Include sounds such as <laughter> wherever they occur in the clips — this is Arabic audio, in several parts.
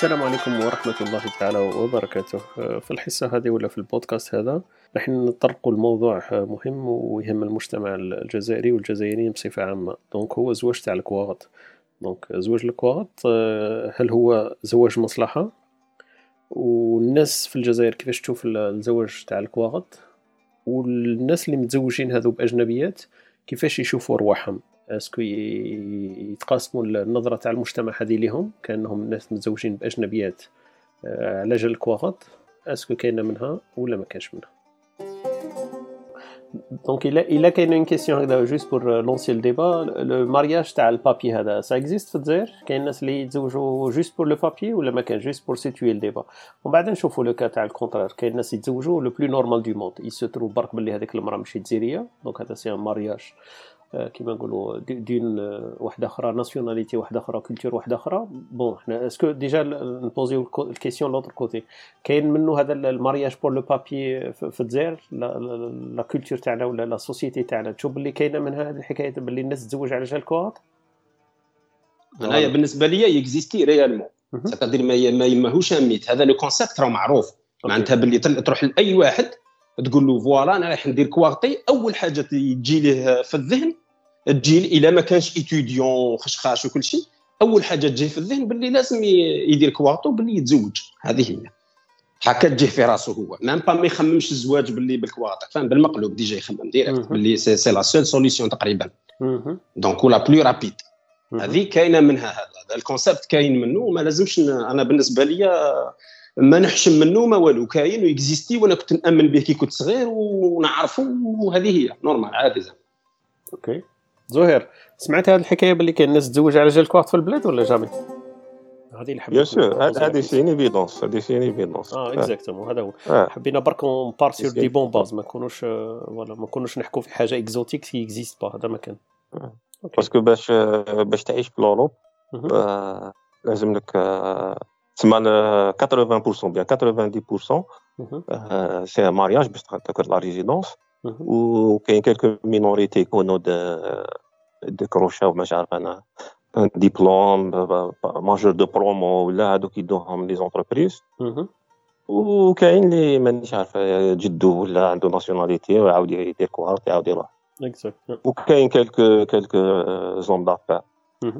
السلام عليكم ورحمة الله تعالى وبركاته. في الحصة هذه ولا في البودكاست هذا راح نطرق الموضوع مهم ويهم المجتمع الجزائري والجزائريين بصفة عامة. donc هو زواج تاع الكواغط. donc زواج الكواغط هل هو زواج مصلحة؟ والناس في الجزائر كيفاش تشوف الزواج تاع الكواغط؟ والناس اللي متزوجين هذو بأجنبيات كيفاش يشوفوا رواحهم؟ est-ce que يتقاسموا النظرة تاع المجتمع هذه ليهم كأنهم ناس متزوجين بأجنبيات آه، على جال الكواغط est-ce que كاينة منها ولا ما كانش منها؟ donc الا الا كاينة une question هكذا juste pour lancer ال débat le mariage تاع ال papiers هذا ça existe في الجزائر؟ كاين الناس اللي يتزوجوا juste pour les papiers ولا ما كان juste pour situer ال débat ومن بعد نشوفوا le cas تاع ال contraire كاين الناس يتزوجوا le plus normal du monde يسوترو برك باللي هذيك المرأة ماشي جزائريه donc هذا c'est un mariage كيما نقولوا دين واحدة أخرى nationalité واحدة أخرى culture واحدة أخرى bon حنا est-ce que déjà نبوزيو ال question l'autre côté كاين منه هذا ال mariage pour les papiers في الجزائر la culture تاعنا ولا la société تاعنا. تشوف باللي كاينة من هذه الحكاية باللي الناس تزوج على جال الكواغط انايا بالنسبة لي يكزيستي réellement c'est-à-dire ما ماهوش mythe هذا le concept راه معروف. معناتها باللي تروح لأي واحد تقول له voilà أنا رايح ندير كواغطي. أول حاجة تجي له في الذهن تجي إلا ما كانش étudiant خشخاش وكل شيء أول حاجة تجي في الذهن باللي لازم يدير كواغطو باللي يتزوج. هذه هي. هكا تجي في راسه هو. même pas ما يخممش الزواج باللي بالكواغط فاهم؟ بالمقلوب déjà يخمم. directe باللي c'est, c'est la seule solution تقريبا. donc ولا plus rapide هذه كاينة منها هذا. ال concept كاين منه وما لازمش أنا بالنسبة لي ما نحشم منه ما والو. كاين ويكزيستي وأنا كنت نأمن به كي كنت صغير ونعرفه وهذه هي. normal عادي زعما. أوكي. زهير سمعت هذه الحكاية باللي كاين الناس تزوج على جال كوارت في البلاد ولا جامي؟ هذه اللي حبيت سور هذه سي ايفيدونس هذه سي ايفيدونس آه اكزاكتومون هذا هو. آه. حبينا برك بار سور دي بون باز ما نكونوش فوالا ما نكونوش نحكوا في حاجة اكزوتيك سي اكزيست با هذا ما كان. باسكو باش باش تعيش في لوروب لازم لك تسمى 80% بيان 90% سي مارياج باش تاخذ la résidence وكاين quelques minorités يكونوا ديكروشاو مش عارف أنا diplôme major de promo ولا هادوك يدوهم les entreprises. وكاين اللي مانيش عارف جدو ولا عنده nationalité ويعاود يدير كواغط يعاود يروح وكاين quelques quelques gens d'affaires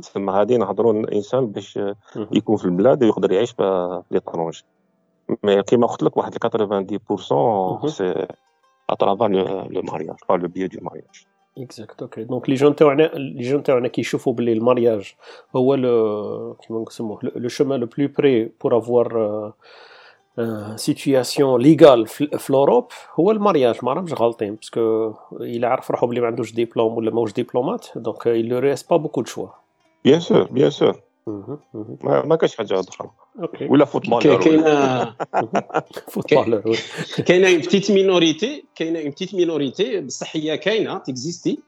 تسمى هادي نهضروا الإنسان باش يكون في البلاد ويقدر يعيش في l'étranger mais كيما قلت لك واحد 90% c'est à travers le mariage par le biais du mariage exact okay donc les jeunes تاعنا les jeunes تاعنا كيشوفوا باللي ال mariage هو le كيما نسموه le chemin le plus près pour avoir situation légale في l'Europe هو ال mariage ما راهمش غالطين parce que الا عرف روحو بلي ما عندوش ديبلوم ولا ماهوش diplomate donc il lui reste pas beaucoup de choix bien sûr bien sûr ما كاش حاجة أخرى ولا footballeur كاينة كاينة une petite minorité كاينة une petite minorité بصح هي كاينة تexisti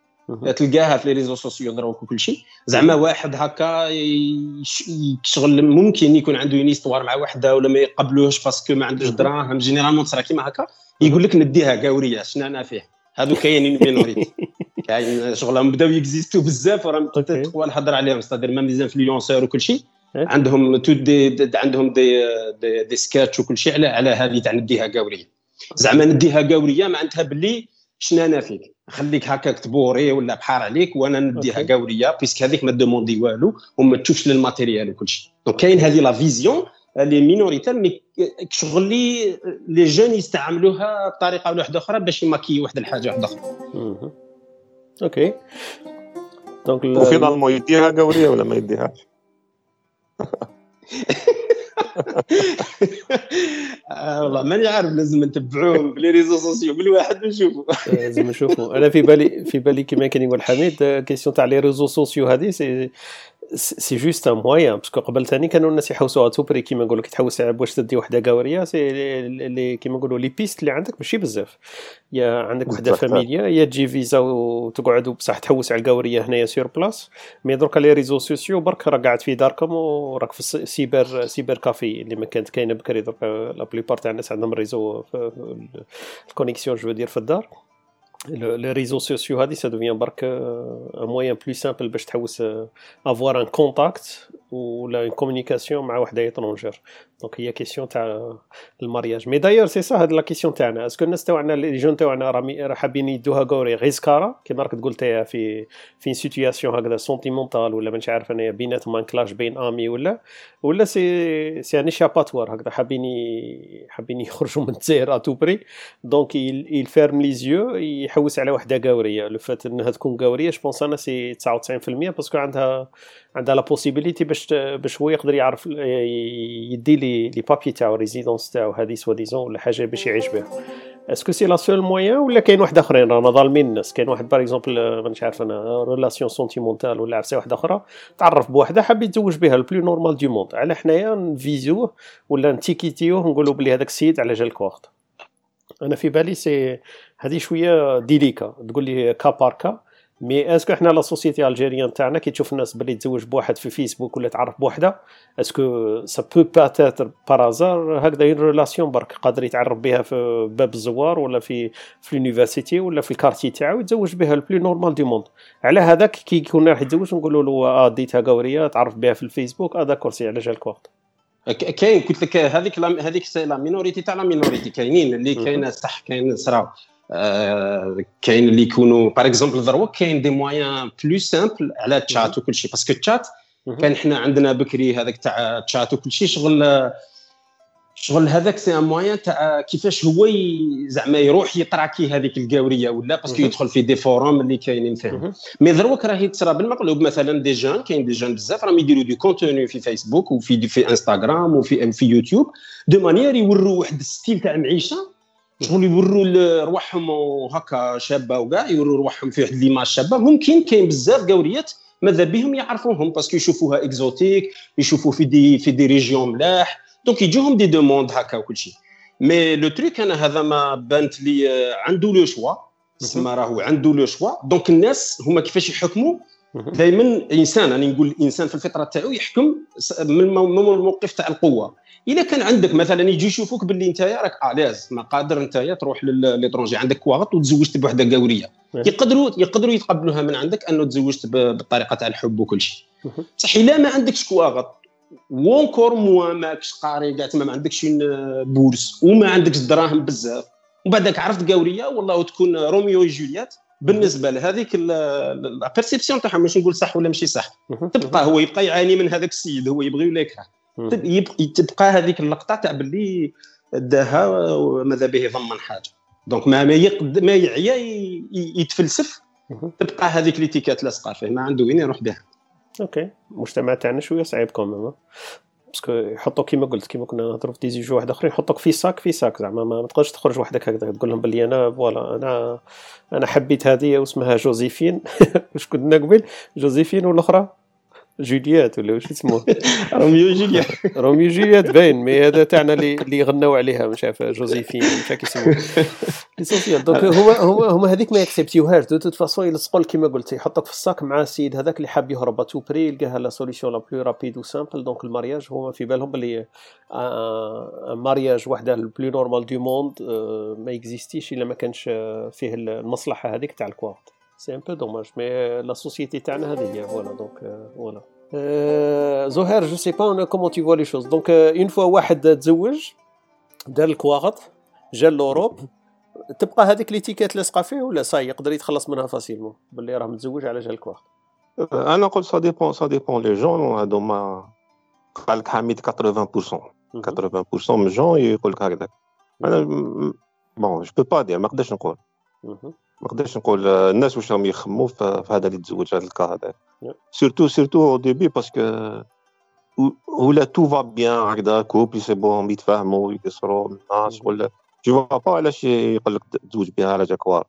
تلقاها في les réseaux sociaux دروك وكل شيء زعما واحد هكا يشغل ممكن يكون عنده une histoire مع وحده ولا ما يقبلوهش parce que ما عندوش دراهم généralement تصرا كيما هكا يقول لك نديها قاوريه شنو أنا فيه هادو كاينين minorité <laughs> كاين شغل بداو يexistiو بزاف وراه تقوى نهضر عليهم c'est-à-dire même les influenceurs وكل شيء. عندهم تو دي عندهم دي دي, دي سكاتش وكل شيء. على على هذه تاع نديها قاوريه زعما نديها قاوريه معناتها باللي شنو أنا فيك؟ خليك هكاك تبوري ولا بحار عليك وأنا نديها قاوريه بيسك هذيك ما دوموندي والو وما تشوفش للماتيريال وكل شيء. دونك كاين هذه لا فيزيون لي مينوريتير مي شغل لي لي جون يستعملوها بطريقة ولا واحدة أخرى باش يماكيو واحد الحاجة واحدة أخرى. أوكي. donc و finalement يديها قورية ولا ما يديهاش؟ والله ماني عارف لازم نتبعوهم ب les réseaux sociaux بالواحد ونشوفوا <laughs> لازم نشوفوا أنا في بالي في بالي كما كان يقول حميد question تاع les réseaux sociaux هذه c'est c'est juste un moyen parce que قبل ثاني كانوا الناس يحوسوها توبري كيما نقول لك تحوس باش تدي وحدة قاوريه c'est اللي كيما نقولوا les pistes اللي عندك ماشي بزاف. يا عندك وحدة familia يا تجي فيزا وتقعدوا بصح تحوس على القاوريه هنايا sur place mais دركا les réseaux sociaux برك راك قاعد في داركم وراك في ال cyber cybercafé اللي ما كانت كاينة بكري دركا la plupart تاع الناس عندهم réseau ال connexion يدير في الدار. les réseaux sociaux هادي ça devient برك un moyen plus simple باش تحوس avoir un contact ولا communication مع واحد étranger دونك هي كيسيون تاع المارياج مي دايور سي سا هاد لا كيسيون تاعنا اسكو الناس تاعنا لي جون تاعنا راه حابين يدوها كوري غير سكاره كيما راك تقول تايا في في سيتياسيون هكذا سونتيمونتال ولا مانيش عارف أنا بيناتهم ان كلاش بين امي ولا ولا سي سي ان ايشاباتوار هكذا حابين حابين يخرجوا من الجزائر اتو بري دونك يل فيرم لي زيو يحوس على وحده قاوريه لو فات انها تكون قاوريه جو بونس أنا سي 99% باسكو عندها عندها لا بوسيبيليتي باش باش هو يقدر يعرف يدي لي لي بابي تاعو ريزيدونس تاعو هذه سوا ديزون ولا حاجة باش يعيش بها اسكو سي لا سول مويان ولا كاين واحد آخرين؟ رانا ظالمين الناس. كاين واحد باغ اكزومبل مانيش عارف أنا ريلاسيون سونتيمونتال ولا عرسه واحدة أخرى تعرف بوحدة حاب يتزوج بها البلو نورمال دو موند على حنايا نفيزيوه ولا نتيكيتيوه نقولوا بلي هذاك السيد على جال كوارت. أنا في بالي سي هذه شوية ديليكا. تقول لي كا بار كا مي اسكو حنا لا سوسيتي الجيريان تاعنا كي تشوف الناس بلي تزوج بواحد في فيسبوك ولا تعرف بوحده اسكو سا بو باتاتر بارازار هكذا اون ريلاسيون برك قادر يتعرف بها في باب الزوار ولا في في لونيفرسيتي ولا في الكارتي تاعو يتزوج بها البلو نورمال دو موند على هذاك كي يكون راح يتزوج نقولوا له آه ديتها قورية تعرف بها في الفيسبوك آه داكور سي على جال كورت كاين قلت لك هذيك هذيك لا مينوريتي تاع لا مينوريتي كاينين اللي كاينة صح كاين صراو. كاين اللي يكونوا par exemple دروك كاين des moyens plus simples على التشات وكل شيء. parce que ال chat كان حنا عندنا بكري هذاك تاع التشات وكل شيء. شغل شغل هذاك c'est un moyen تاع كيفاش هو زعما يروح يtraqui هذيك القاورية ولا parce que يدخل في des forums اللي كاينين فيهم. mais دروك راهي تصرا بالمقلوب. مثلا des jeunes كاين des jeunes بزاف راهم يديروا des contenus في فيسبوك وفي في انستغرام وفي في يوتيوب de manière يوروا واحد ال style تاع معيشة شغل يوروا رواحهم هكا شابة وكاع يوروا رواحهم في واحد l'image شابة. ممكن كاين بزاف قوريات ماذا بهم يعرفوهم parce que يشوفوها exotique يشوفوا في des في des régions ملاح. donc يجوهم des demandes هكا وكل شيء. mais le truc أنا هذا ما بانت لي عنده le choix تسمى راهو عنده le choix donc الناس هما كيفاش يحكموا؟ دائما إنسان أنا نقول الإنسان في الفطرة تاعو يحكم من الموقف تاع القوة. اذا كان عندك مثلا يجي يشوفوك باللي انت راك à l'aise ما قادر انت تروح ل l'étranger عندك كواغط وتزوجت بوحده قاوريه يقدروا يقدروا يتقبلوها من عندك أنه تزوجت بالطريقة تاع الحب وكل شيء بصح إلا ما عندكش كواغط و encore moins ماكش قاري كاع ما عندكش bourse وما عندكش دراهم بزاف ومن بعدك عرفت قاوريه والله تكون روميو وجوليات بالنسبة لهذيك la perception تاعها ماشي نقول صح ولا ماشي صح. تبقى هو يبقى يعاني من هذاك السيد هو يبغي ولا يكره تبقى هذيك اللقطة تاع باللي داها ماذا به يضمن حاجة. دونك ما ما, يقد ما يعيا يتفلسف. تبقى هذيك ليتيكات لاصقه فيه ما عنده وين يروح بها. أوكي. المجتمع تاعنا شوية صعيب كومون باسكو يحطوك كيما قلت كيما كنا نهضروا في ديزيجو واحد آخرين يحطوك في ساك في ساك زعما ما تقدرش تخرج وحدك هكذا. تقول لهم بلي أنا فوالا أنا أنا حبيت هذه واسمها جوزيفين. <laughs> واش كنا قبل جوزيفين والأخرى. جوليات ولا واش اسمه؟ <laughs> روميو جوليات روميو جوليات باين mais هذا تاعنا اللي اللي غناو عليها مش عارف جوزيفين مش عارف كيسموه. l'essentiel donc <laughs> هما هما هما هذيك ما يacceptiوهاش de toute façon يلصقوا لك كيما قلت يحطك في ال sac مع السيد هذاك اللي حاب يهرب à tout prix يلقاها la solution la plus rapide et simple donc ال mariage هما في بالهم بلي mariage وحده ال plus normal du monde ما existe يش إلا ما كانش فيه المصلحة هذيك تاع الكواغط. c'est un peu dommage mais la société تاعنا هذه هي voilà donc voilà زهير je sais pas comment tu vois les choses donc une fois واحد تزوج جال الكواغط جا l'Europe تبقى هذيك l'étiquette لاصقه فيه ولا صاي يقدر يتخلص منها facilement باللي راه متزوج على جال الكواغط أنا نقول ça dépend ça dépend les jeunes هذوما قال لك حميد 80% 80% من ال jeunes يقول لك هكذاك أنا بون جو با دير ما نقدرش نقول ما نقدرش نقول الناس واش راهم يخموا في هذا اللي تزوج هذا الكا هذا. سورتو سورتو أو ديبي باسكو ولا تو فا بيان هكذا كوبل سي بون يتفاهموا يكسروا الناس ولا جو با علاش يقول لك تزوج بها على جاكوار.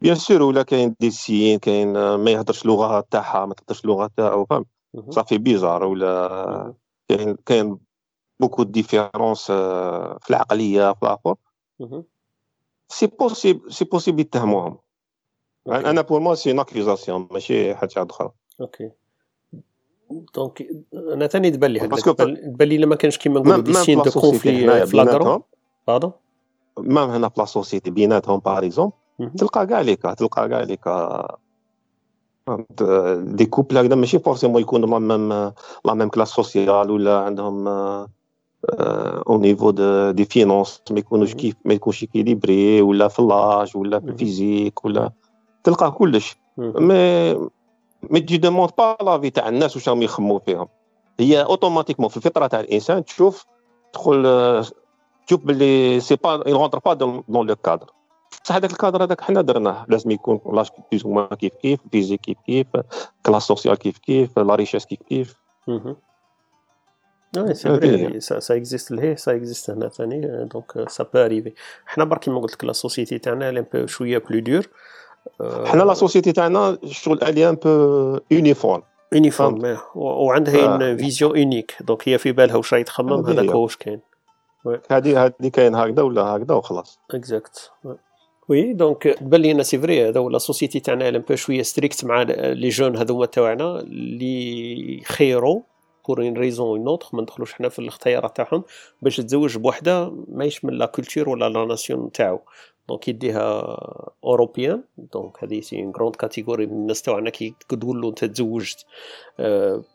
بيان سور ولا كاين دي سيين كاين ما يهضرش اللغة تاعها ما تهضرش اللغة تاعو فهم صافي بيزار ولا كاين كاين beaucoup de différences في العقلية في الآخر. c'est possible c'est possible يتهموهم أنا pour moi c'est accusation ماشي حاجة أخرى OK donc أنا ثاني تبان لي هكذا تبان لي ما كانش كيما نقولوا des signes de conflit flagrants pardon même هنا في la société بيناتهم par exemple تلقى كاع les cas تلقى كاع les cas des couples هكذا ماشي forcément يكونوا la même la même classe sociale ولا عندهم au niveau des finances ما يكونوش كيف ما يكونش équilibré ولا في l'âge ولا في ال physique ولا تلقاه كلش مي مي تجي demande pas l'avis تاع الناس واش راهم يخموا فيهم هي automatiquement في الفطره تاع الانسان تشوف تدخل تشوف باللي c'est pas ي rentre pas dans le cadre بصح هذاك الكادر هذاك حنا درناه لازم يكون l'âge ما كيف كيف physique كيف كيف classe sociale كيف كيف la richesse كيف كيف oui c'est vrai ça existe لهيه ça existe هنا ثاني donc ça peut arriver حنا برك كيما قلت لك la société تاعنا les peu شوية plus dure حنا la société تاعنا الشغل عليها un peu uniforme uniforme وعندها اون vision unique donc هي في بالها واش راهي تخمم هذاك هو واش كاين هذه هذه كاين هكذا ولا هكذا وخلاص exact oui donc تبان لي c'est vrai هذا و la société تاعنا un peu شوية stricte مع les jeunes هذوما تاعنا اللي خيروا pour une raison ou une autre ما ندخلوش حنا في الاختيارات تاعهم باش تزوج بوحده ما من la culture ولا la nation تاعو. دونك يديها européenne donc هذه c'est une grande catégorie من الناس تاعنا كي تقول له أنت تزوجت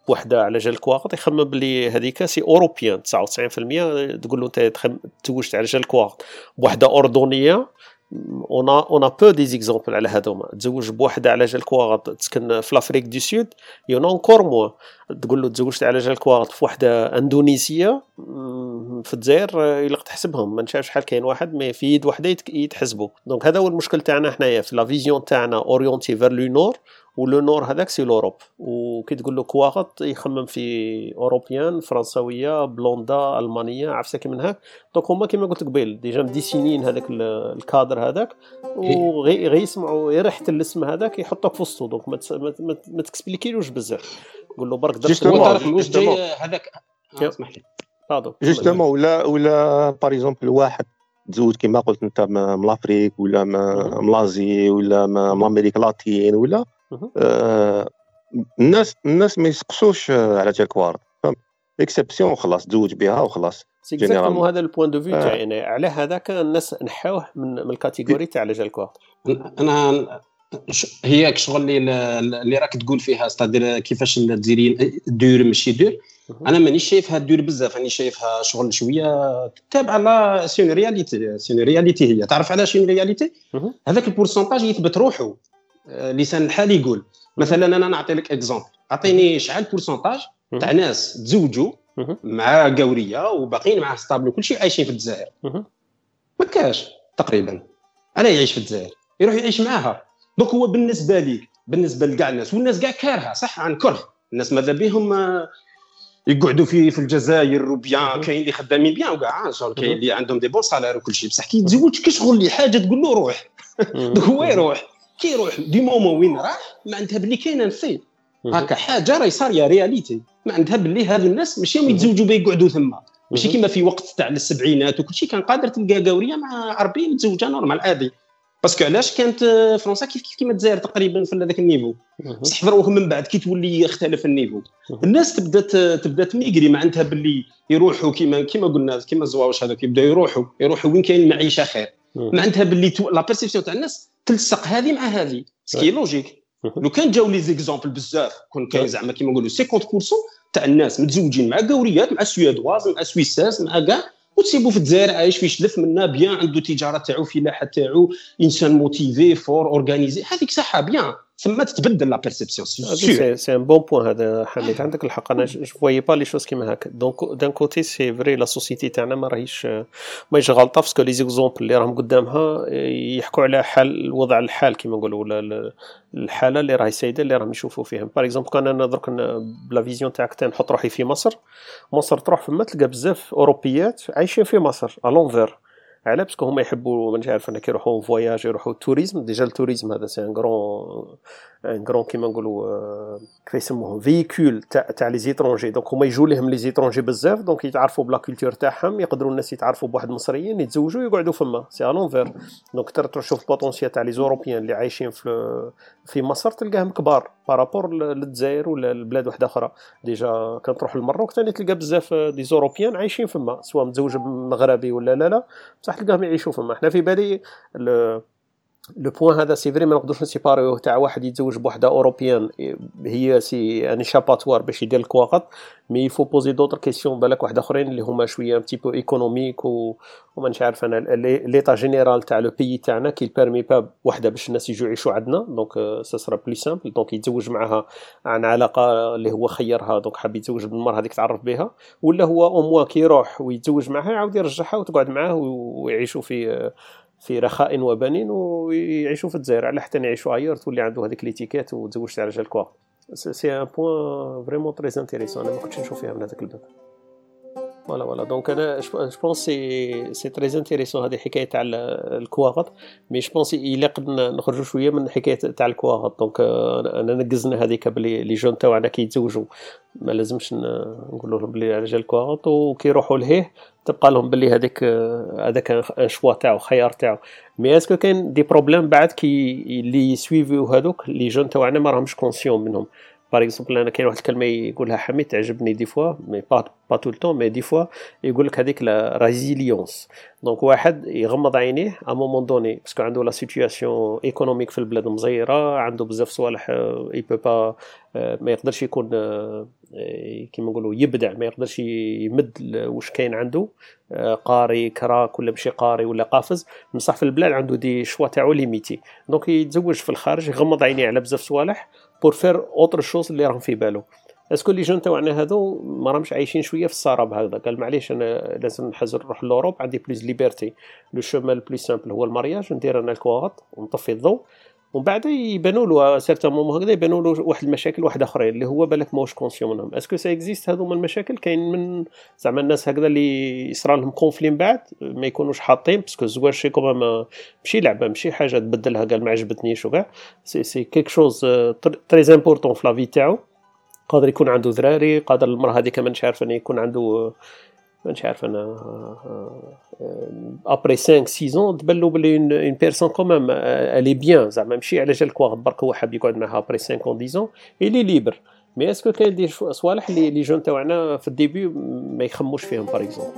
بوحده على جال كواغط يخمم بلي هذيك سي اوروبيان 99% تقول له أنت تزوجت على جال كواغط بوحدة أردنية اون اون بو دي زيكزومبل على هذوما تزوج بوحده على جال كواغط تسكن في لافريك دو سود يون اونكور موا تقول له تزوجت على جال كواغط في وحده اندونيسيه في الجزائر يلق تحسبهم ما نشافش شحال كاين واحد مي في يد وحده يتحسبوا دونك هذا هو المشكل تاعنا حنايا في لا فيزيون تاعنا اورينتي فير لو نور و le nord هذاك c'est l'Europe. وكي تقول له كواغط يخمم في européenne فرنساوية بلوندا ألمانية عفسه كي من هاك. donc هما كيما قلت قبيل déjà مديسينين هذاك الكادر هذاك. غي يسمعوا ريحه الاسم هذاك يحطوك في وسطو. donc ما ت expliquer لوش بزاف. قول له برك درت واش جاي هذاك اسمح لي. justement ولا ولا par exemple واحد تزوج كما قلت أنت من l'Afrique ولا من l'Asie ولا من Amérique latine ولا آه الناس الناس ما يسقسوش على تاع الكوارد اكسبسيون خلاص تزوج بها وخلاص اكزاكتومون هذا البوان دو فيو تاعي. يعني على هذاك الناس نحاوه من, من الكاتيجوري تاع رجال الكوارد أنا هي شغل اللي, اللي راك تقول فيها ستادير كيفاش ديري دور ماشي دور أنا مانيش شايفها دور بزاف راني شايفها شغل شوية تابعة لا سي رياليتي سي رياليتي هي. تعرف علاش اون رياليتي هذاك ال pourcentage يثبت روحه. لسان الحال يقول. مثلا أنا نعطي لك exemple أعطيني شحال pourcentage تاع ناس تزوجوا مع ڤاورية وباقيين معاه stable وكل شيء عايشين في الجزائر. ما كاش تقريبا. أنا يعيش في الجزائر. يروح يعيش معاها. donc هو بالنسبة ليك بالنسبة لكاع الناس والناس كاع كارهة صح؟ عن كره. الناس ماذا بهم آه، يقعدوا في في الجزائر و bien كاين اللي خدامين bien وكاع كاين اللي عندهم des bons salaires وكل شيء. بصح كي يتزوج كي شغل لي حاجة تقول له روح. <laughs> donc هو يروح. كي يروح du moment وين راح؟ ما عندها باللي كاينة نسي هكا حاجة راهي صاريه réalité. ما عندها باللي هذو الناس ماشي هم يتزوجوا بيه يقعدوا ثما ماشي كيما في وقت تاع السبعينات وكل شيء كان قادر تلقى ڤاورية مع عربي متزوجة normal عادي. parce que علاش كانت فرنسا كيف كيف كيما الجزائر تقريبا في هذاك ال niveau؟ بصح دروك من بعد كي تولي يختلف ال niveau. الناس تبدأ تبدأ تميغري معناتها باللي يروحوا كيما كيما قلنا كيما الزواوش هذوك يبداو يروحوا. يروحوا وين كاين المعيشة خير. معناتها باللي لا بيرسيبسيون تاع الناس تلصق هذه مع هذه. سكي لوجيك لو كان جاو لي زيكزومبل بزاف كون كاين زعما كيما نقولوا 50% تاع الناس متزوجين مع قوريات مع سويدواز مع سويساس مع كاع وتسيبو في الجزائر عايش في شلف منا بيان عنده تجارة تاعو فلاحة تاعو إنسان موتيفي فور اورغانيزي هذيك صحة بيان. ثم تتبدل la perception c'est c'est un bon point هذا حميد. عندك الحق أنا je vois pas les choses كيما هكا. donc d'un côté c'est vrai la société تاعنا ما راهيش ماهيش غلطة parce que les exemples اللي راهم قدامها يحكوا على حال الوضع الحال كيما نقولوا ولا الحالة اللي راهي سايده اللي راهم يشوفوا فيها. par exemple كان أنا درك بـ la vision تاعك نحط روحي في مصر. مصر تروح فما تلقى بزاف أوروبيات عايشين في مصر à l'envers على parce que هما يحبوا مانيش عارف أنا كيروحوا voyage يروحوا tourisme déjà ال tourisme هذا c'est un grand un grand كيما نقولوا كيف يسموهم véhicule تاع تاع les étrangers donc هما يجوا لهم les étrangers بزاف donc يتعرفوا بـ la culture تاعهم يقدروا الناس يتعرفوا بواحد المصريين يتزوجوا يقعدوا فما. c'est à l'envers donc تقدر تشوف ال potentiel تاع les européennes اللي عايشين في في مصر تلقاهم كبار. par rapport للجزائر ولا لبلاد واحدة أخرى. déjà كان تروح للمروك ثاني تلقى بزاف des européennes عايشين فما سواء متزوج بمغربي ولا لا لا. بصح تلقاهم يعيشوا فما. حنا في بالي لو بوان هذا سي فري ما نقدروش نسيباريوه تاع واحد يتزوج بوحده أوروبيان. هي سي ان شاباتوار باش يدير الكواغط مي يفو بوزي دوطر كيسيون بالك واحد آخرين اللي هما شوية ان بو ايكونوميك و وما نش عارف أنا ليطا جينيرال تاع لو بيي تاعنا كي بيرمي با وحده باش الناس يجوا يعيشوا عندنا. دونك سا سرا بلي سامبل دونك يتزوج معها عن علاقة اللي هو خيرها. دونك حاب يتزوج بالمرأة هذيك تعرف بها. ولا هو أو موا كي يروح ويتزوج معها يعاود يرجعها وتقعد معاه ويعيشوا في في رخاء وبنين ويعيشوا في الجزائر. على حتى يعيشوا ailleurs تولي عنده هذيك l'étiquette وتزوج تاع رجال quoi. c'est un point vraiment très intéressant أنا ما كنتش نشوف فيها من هذاك الباب. voilà voilà donc أنا je pense c'est c'est très intéressant هذه حكاية تاع الكواغط. mais je pense الا قد نخرجوا شوية من حكاية تاع الكواغط. donc انا نقزنا هذيك بلي les jeunes تاعنا كيتزوجوا. ما لازمش نقول لهم بلي رجال كواغط وكيروحوا لهيه. تبقى لهم باللي هذاك هذاك un choix تاعو خيار تاعو. mais est-ce que كاين des problèmes بعد كي اللي يسويفيو هذوك les jeunes تاعنا ما راهمش conscients منهم؟ par exemple أنا كاين واحد الكلمة يقولها حميد تعجبني des fois mais pas pas tout le temps mais des fois يقول لك هذيك la résilience donc واحد يغمض عينيه à moment donné parce que عنده la situation économique في البلاد مزيره عنده بزاف صوالح اي بو با ما يقدرش يكون كيما نقولوا يبدع ما يقدرش يمد واش كاين عنده قاري كراك ولا ماشي قاري ولا قافز بصح في البلاد عنده des choix تاعو limités donc يتزوج في الخارج يغمض عينيه على بزاف صوالح pour faire autre chose اللي راهم في بالو. est-ce que les jeunes تاعنا هذو ما راهمش عايشين شوية في السراب هذا؟ قال معليش أنا لازم نحز نروح l'Europe عندي plus de liberté le chemin plus simple هو ال mariage ندير أنا الكواغط ونطفي الضوء. ومن بعد يبانوا له certains moments هكذا يبانوا له واحد المشاكل واحد آخرين اللي هو بالك ماهوش conscient est-ce que ça existe هذوما المشاكل؟ كاين من زعما الناس هكذا اللي يصرى لهم conflits من بعد ما يكونوش حاطين parce que الزواج شي comme ça ماشي لعبة ماشي حاجة تبدلها قال ما عجبتنيش وكاع. c'est c'est quelque chose très important في la vie تاعو. قادر يكون عنده ذراري قادر المراه هذيك ما عارف يكون عنده مانيش عارف أنا après 5 6 تبان له بلي une personne quand même elle est bien زعما ماشي على جال كواغط برك هو حاب يقعد معها après 5 10 il est libre mais est-ce que كاين دي صوالح اللي les jeunes تاعنا في ال début ما يخموش فيهم par exemple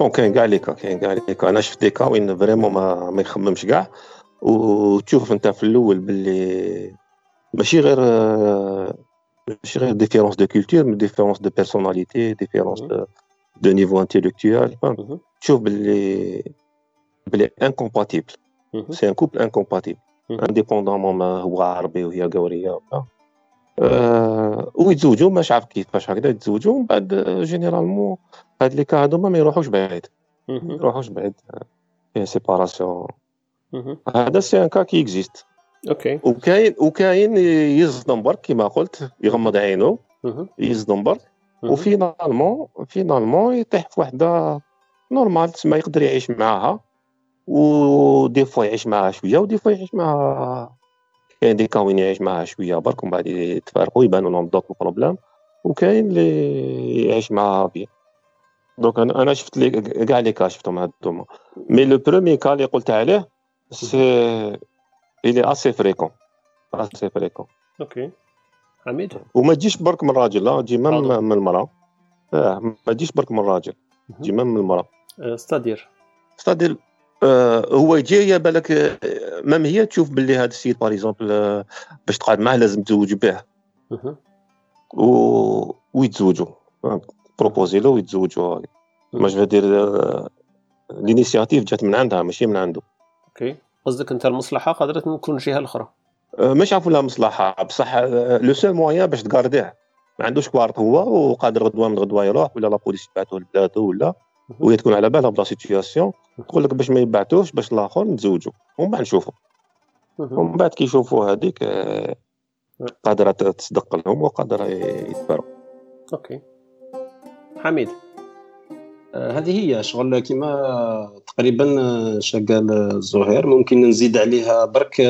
bon كاين كاع les cas كاين كاع les cas أنا شفت des cas وين vraiment ما, ما يخممش كاع. وتشوف أنت في الأول باللي ماشي غير ماشي غير différence de culture mais différence de personnalité différence de niveau intellectuel تشوف باللي باللي incompatibles c'est un couple incompatible indépendamment ما هو عربي وهي قوريه أه ويتزوجوا مش عارف كيفاش هكذا يتزوجوا ومن بعد généralement هاد les cas هادوما ما يروحوش بعيد ما يروحوش بعيد فيه séparation هذا c'est un cas qui existe OK. وكاين وكاين يصدم برك كما قلت يغمض عينه يصدم برك و finalement finalement يطيح في وحدة normal تسمى يقدر يعيش معاها. و des fois يعيش معاها شوية و des fois يعيش معاها. كاين des cas وين يعيش معاها شوية برك ومن بعد يتفارقوا يبانوا لهم دوك problèmes وكاين اللي يعيش معاها bien donc أنا شفت لي كاع les cas شفتهم هادوما. mais le premier cas اللي قلت عليه c'est il est assez fréquent assez fréquent OK. حميد وما تجيش برك من الراجل لا تجي من من المرأة. آه ما تجيش برك من الراجل تجي من من المرأة. c'est-à-dire. c'est-à-dire آه هو يجي يا بالك même هي تشوف باللي هذا السيد par exemple باش تقعد معاه لازم تزوج به و ويتزوجوا. proposer له ويتزوجوا. mais je veux dire l'initiative جات من عندها ماشي من عنده. OK. قصدك أنت المصلحة قادره تكون جهة الاخرى مش عارف لها مصلحة. بصح لو سول موان باش تقارديه. ما عندوش كوارت هو وقادر غدوة من غدوة يروح ولا لا بوليس يبعثوه لبلادو ولا وهي تكون على بالها بلا سيتياسيون تقول لك باش ما يبعثوش باش الآخر نتزوجوا ومن بعد نشوفوا ومن بعد كي يشوفوا هذيك قادرة تصدق لهم وقادرة يتفارقوا أوكي. حميد. هذه هي شغل كما تقريبا شقال زهير. ممكن نزيد عليها برك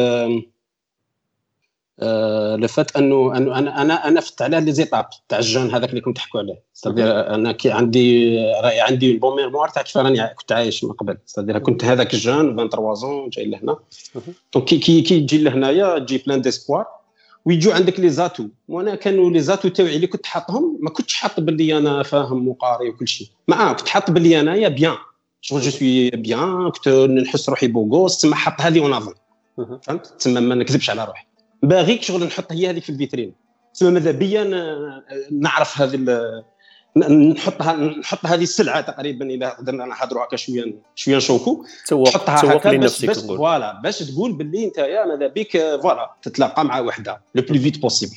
لفات أنه أنه أنا أنا أنا فت على les étapes تاع ال jeune هذاك اللي كنت تحكوا عليه. c'est-à-dire أنا كي عندي راهي عندي bonne mémoire تاع كيف راني كنت عايش من قبل. c'est-à-dire كنت هذاك ال jeune 23 ans جاي لهنا. donc كي كي كي تجي لهنايا تجي plein d'espoir ويجوا عندك les atouts. وأنا كانوا les atouts تاوعي اللي كنت حاطهم ما كنتش حاط باللي أنا فاهم وقاري وكل شيء. ما كنت حاط باللي انايا bien. شغل je suis bien كنت نحس روحي beau gosse تما حط هذه en avant. فهمت؟ تما ما نكذبش على روحي. parce que شغل نحط هي هذه في ال vitrine. تما ماذا بيا نعرف هذه نحطها نحط هذه السلعة تقريبا إذا قدرنا نحضروا هكا شوية شوية نشوكو نحطها هكا باش, باش voilà. باش تقول باللي أنت يا ماذا بك voilà. تتلاقى مع وحدة. le plus vite possible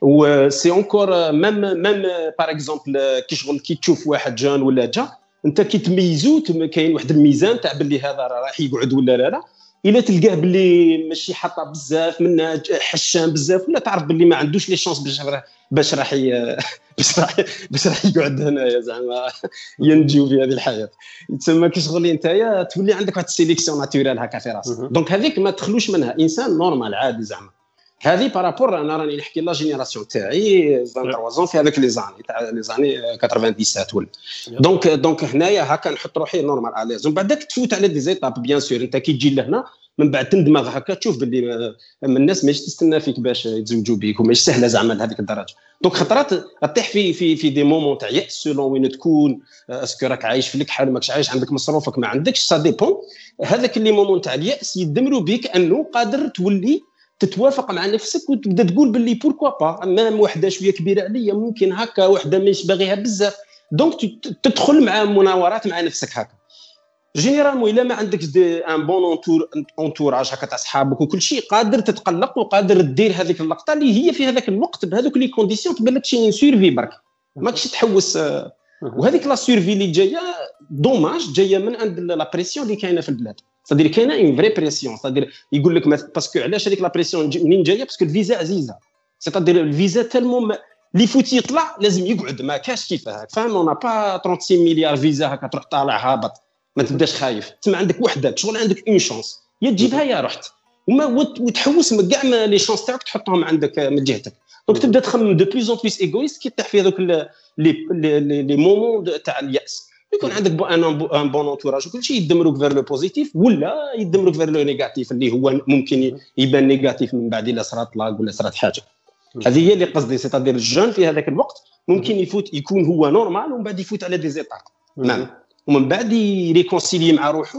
و c'est encore même même par exemple كي شغل كي تشوف واحد jeune ولا جا أنت كي تميزو كاين واحد الميزان تاع باللي هذا راح يقعد ولا لا لا. إلا تلقاه باللي ماشي حاطه بزاف منها حشام بزاف ولا تعرف باللي ما عندوش les chances باش باش راح <laughs> باش راح باش راح يقعد هنايا زعما. ينجو في هذه الحياة. تسمى كي شغل انت تولي عندك واحد ال sélection naturelle هكا في راسك. donc هذيك ما تخلوش منها. إنسان normal عادي زعما. هذه par rapport أنا راني نحكي la génération تاعي 23 زون في هذاك les années تاع les années 97 ولا. donc donc هنايا هكا نحط روحي normal à l'aise ومن بعد تفوت على des étapes bien sûr أنت كي تجي لهنا من بعد تندمغ هكا تشوف باللي الناس ماهيش تستنى فيك باش يتزوجوا بيك وماهيش سهلة زعما لهذيك الدرجة. donc خطرات تطيح في في في des moments تاع يأس selon وين تكون est-ce que راك عايش في الكحل ماكش عايش عندك مصروفك ما عندكش ça dépend هذاك les moments تاع اليأس يدمروا بك أنه قادر تولي تتوافق مع نفسك وتبدا تقول باللي pourquoi pas même وحدة شوية كبيرة عليا ممكن هكا وحدة مش باغيها بزاف. donc تدخل مع مناورات مع نفسك هكا. généralement إلا ما عندكش un bon entour entourage هكا تاع صحابك وكل شيء قادر تتقلق وقادر دير هذيك اللقطة اللي هي في هذاك الوقت بهذوك les conditions تبان لك شي survie برك ماكش تحوس. وهذيك la survie اللي جاية dommage جاية من عند la pression اللي كاينة في البلاد. c'est-à-dire كاينة une vraie pression c'est-à-dire يقول لك parce que علاش هذيك la pression منين جاية parce que الفيزا عزيزه c'est-à-dire الفيزا tellement اللي فوت يطلع لازم يقعد ما كاش كيفاه فاهم on a pas 36 مليار فيزا هكا تروح طالع هابط ما تبداش خايف تسمع عندك وحده شغل عندك une chance يا تجيبها يا رحت وما وتحوس من كاع les chances تاعك تحطهم عندك من جهتك donc تبدا تخمم de plus en plus égoïste كي تطيح في هذوك les les moments تاع الياس يكون عندك un bon entourage وكل شيء يدمروك vers le positif ولا يدمروك vers le négatif اللي هو ممكن يبان négatif من بعد إلا صرات لاك ولا صرات حاجة. هذه هي اللي قصدي c'est-à-dire ال jeune في هذاك الوقت ممكن يفوت يكون هو normal ومن بعد يفوت على des étapes نعم. ومن بعد ي réconcilier مع روحه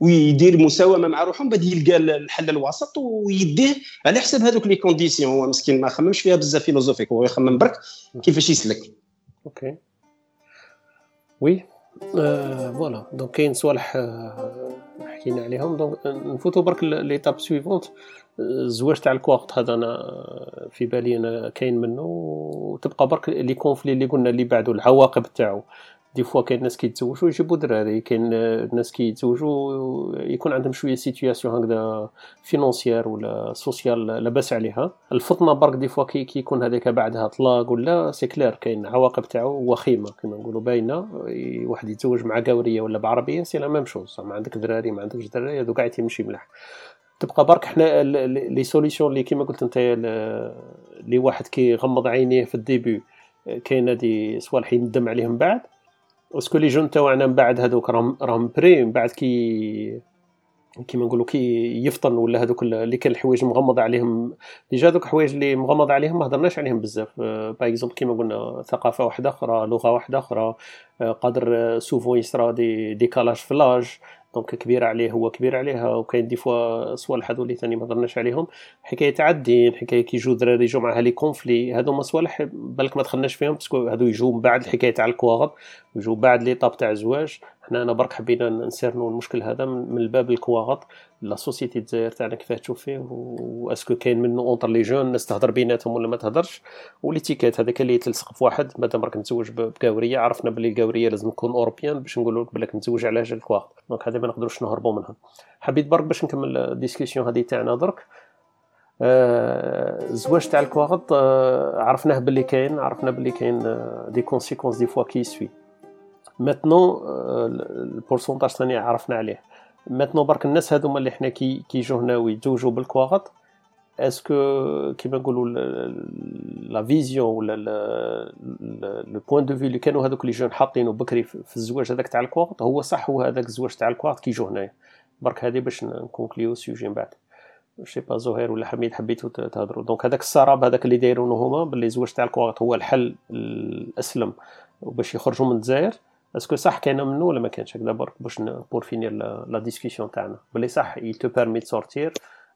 ويدير مساومة مع روحه من بعد يلقى الحل الوسط ويديه على حساب هذوك les conditions هو مسكين ما خممش فيها بزاف philosophique هو يخمم برك كيفاش يسلك. OK. oui. voilà. donc كاين صوالح حكينا عليهم. donc نفوتوا برك l'étape suivante الزواج تاع الكواغط هذا أنا في بالي أنا كاين منه. وتبقى برك les conflits اللي قلنا اللي بعدو العواقب تاعو. des fois كاين ناس كيتزوجوا يجيبوا دراري كاين ناس كيتزوجوا يكون عندهم شوية situation هكذا financière ولا sociale لاباس عليها. الفطنة برك des fois كي يكون هذاك بعدها طلاق ولا c'est clair كاين عواقب تاعو وخيمة كما نقولوا باينة. واحد يتزوج مع قاوريه ولا بعربية c'est la même chose ما عندك دراري ما عندكش دراري هذو قاعد تمشي مليح تبقى برك حنا les solutions اللي كيما قلت أنت اللي واحد كيغمض عينيه في ال début كاين هادي صوالح يندم عليهم بعد. est-ce que les jeunes تاعنا من بعد هذوك راهم راهم prêts من بعد كي كيما نقولوا كي يفطن ولا هذوك اللي كان الحوايج مغمض عليهم. déjà هذوك الحوايج اللي مغمض عليهم ما هضرناش عليهم بزاف. par exemple كيما قلنا ثقافة واحدة أخرى لغة واحدة أخرى قادر souvent يصرا des décalages في l'âge donc كبير عليه هو كبير عليها وكاين des fois صوالح هذو ثاني ما هضرناش عليهم. حكاية تاع الدين حكاية كي يجوا دراري يجوا معها les conflits هذو ما صوالح بالك ما دخلناش فيهم parce que هذو يجوا من بعد الحكاية تاع الكواغط يجوا بعد les étapes تاع الزواج حنا أنا برك حبينا ن cerner المشكل هذا من الباب الكواغط la société الجزائر تاعنا كيفاه تشوف فيه و est-ce que كاين منه entre les jeunes الناس تهضر بيناتهم ولا ما تهضرش و l'étiquette هذاك اللي تلصق في واحد مادام راك نتزوج بكاورية عرفنا بلي الكاورية لازم تكون européenne باش نقولوا لك بلاك نتزوج على جال الكواغط donc هذه ما نقدروش نهربوا منها. حبيت برك باش نكمل ال discussion هذه تاعنا درك. الزواج تاع الكواغط عرفناه باللي كاين عرفنا باللي كاين des conséquences des fois qui suivent maintenant ال pourcentage ثاني عرفنا عليه. maintenant برك الناس هذوما اللي حنا كي كيجوا هنا ويتزوجوا بالكواغط est-ce que كيما نقولوا la vision ولا le point de vue اللي كانوا هذوك les jeunes حاطينه بكري في الزواج هذاك تاع الكواغط هو صح هو هذاك الزواج تاع الكواغط كيجوا هنايا. برك هذه باش ن conclure ال sujet من بعد. je sais pas زهير ولا حميد حبيتو تهضروا. donc هذاك السراب هذاك اللي دايرونه هما باللي الزواج تاع الكواغط هو الحل الأسلم. وباش يخرجوا من الجزائر est-ce que صح كاينة منه ولا ما كانش هكذا برك باش pour finir la discussion تاعنا بلي صح il te permet sortir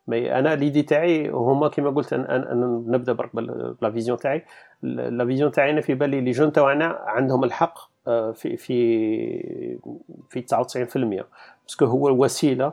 mais أنا l'idée تاعي هما كيما قلت أنا, أنا نبدا برك ب la vision تاعي la vision تاعي أنا في بالي les jeunes تاعنا عندهم الحق آه، في في في 99% parce que هو الوسيلة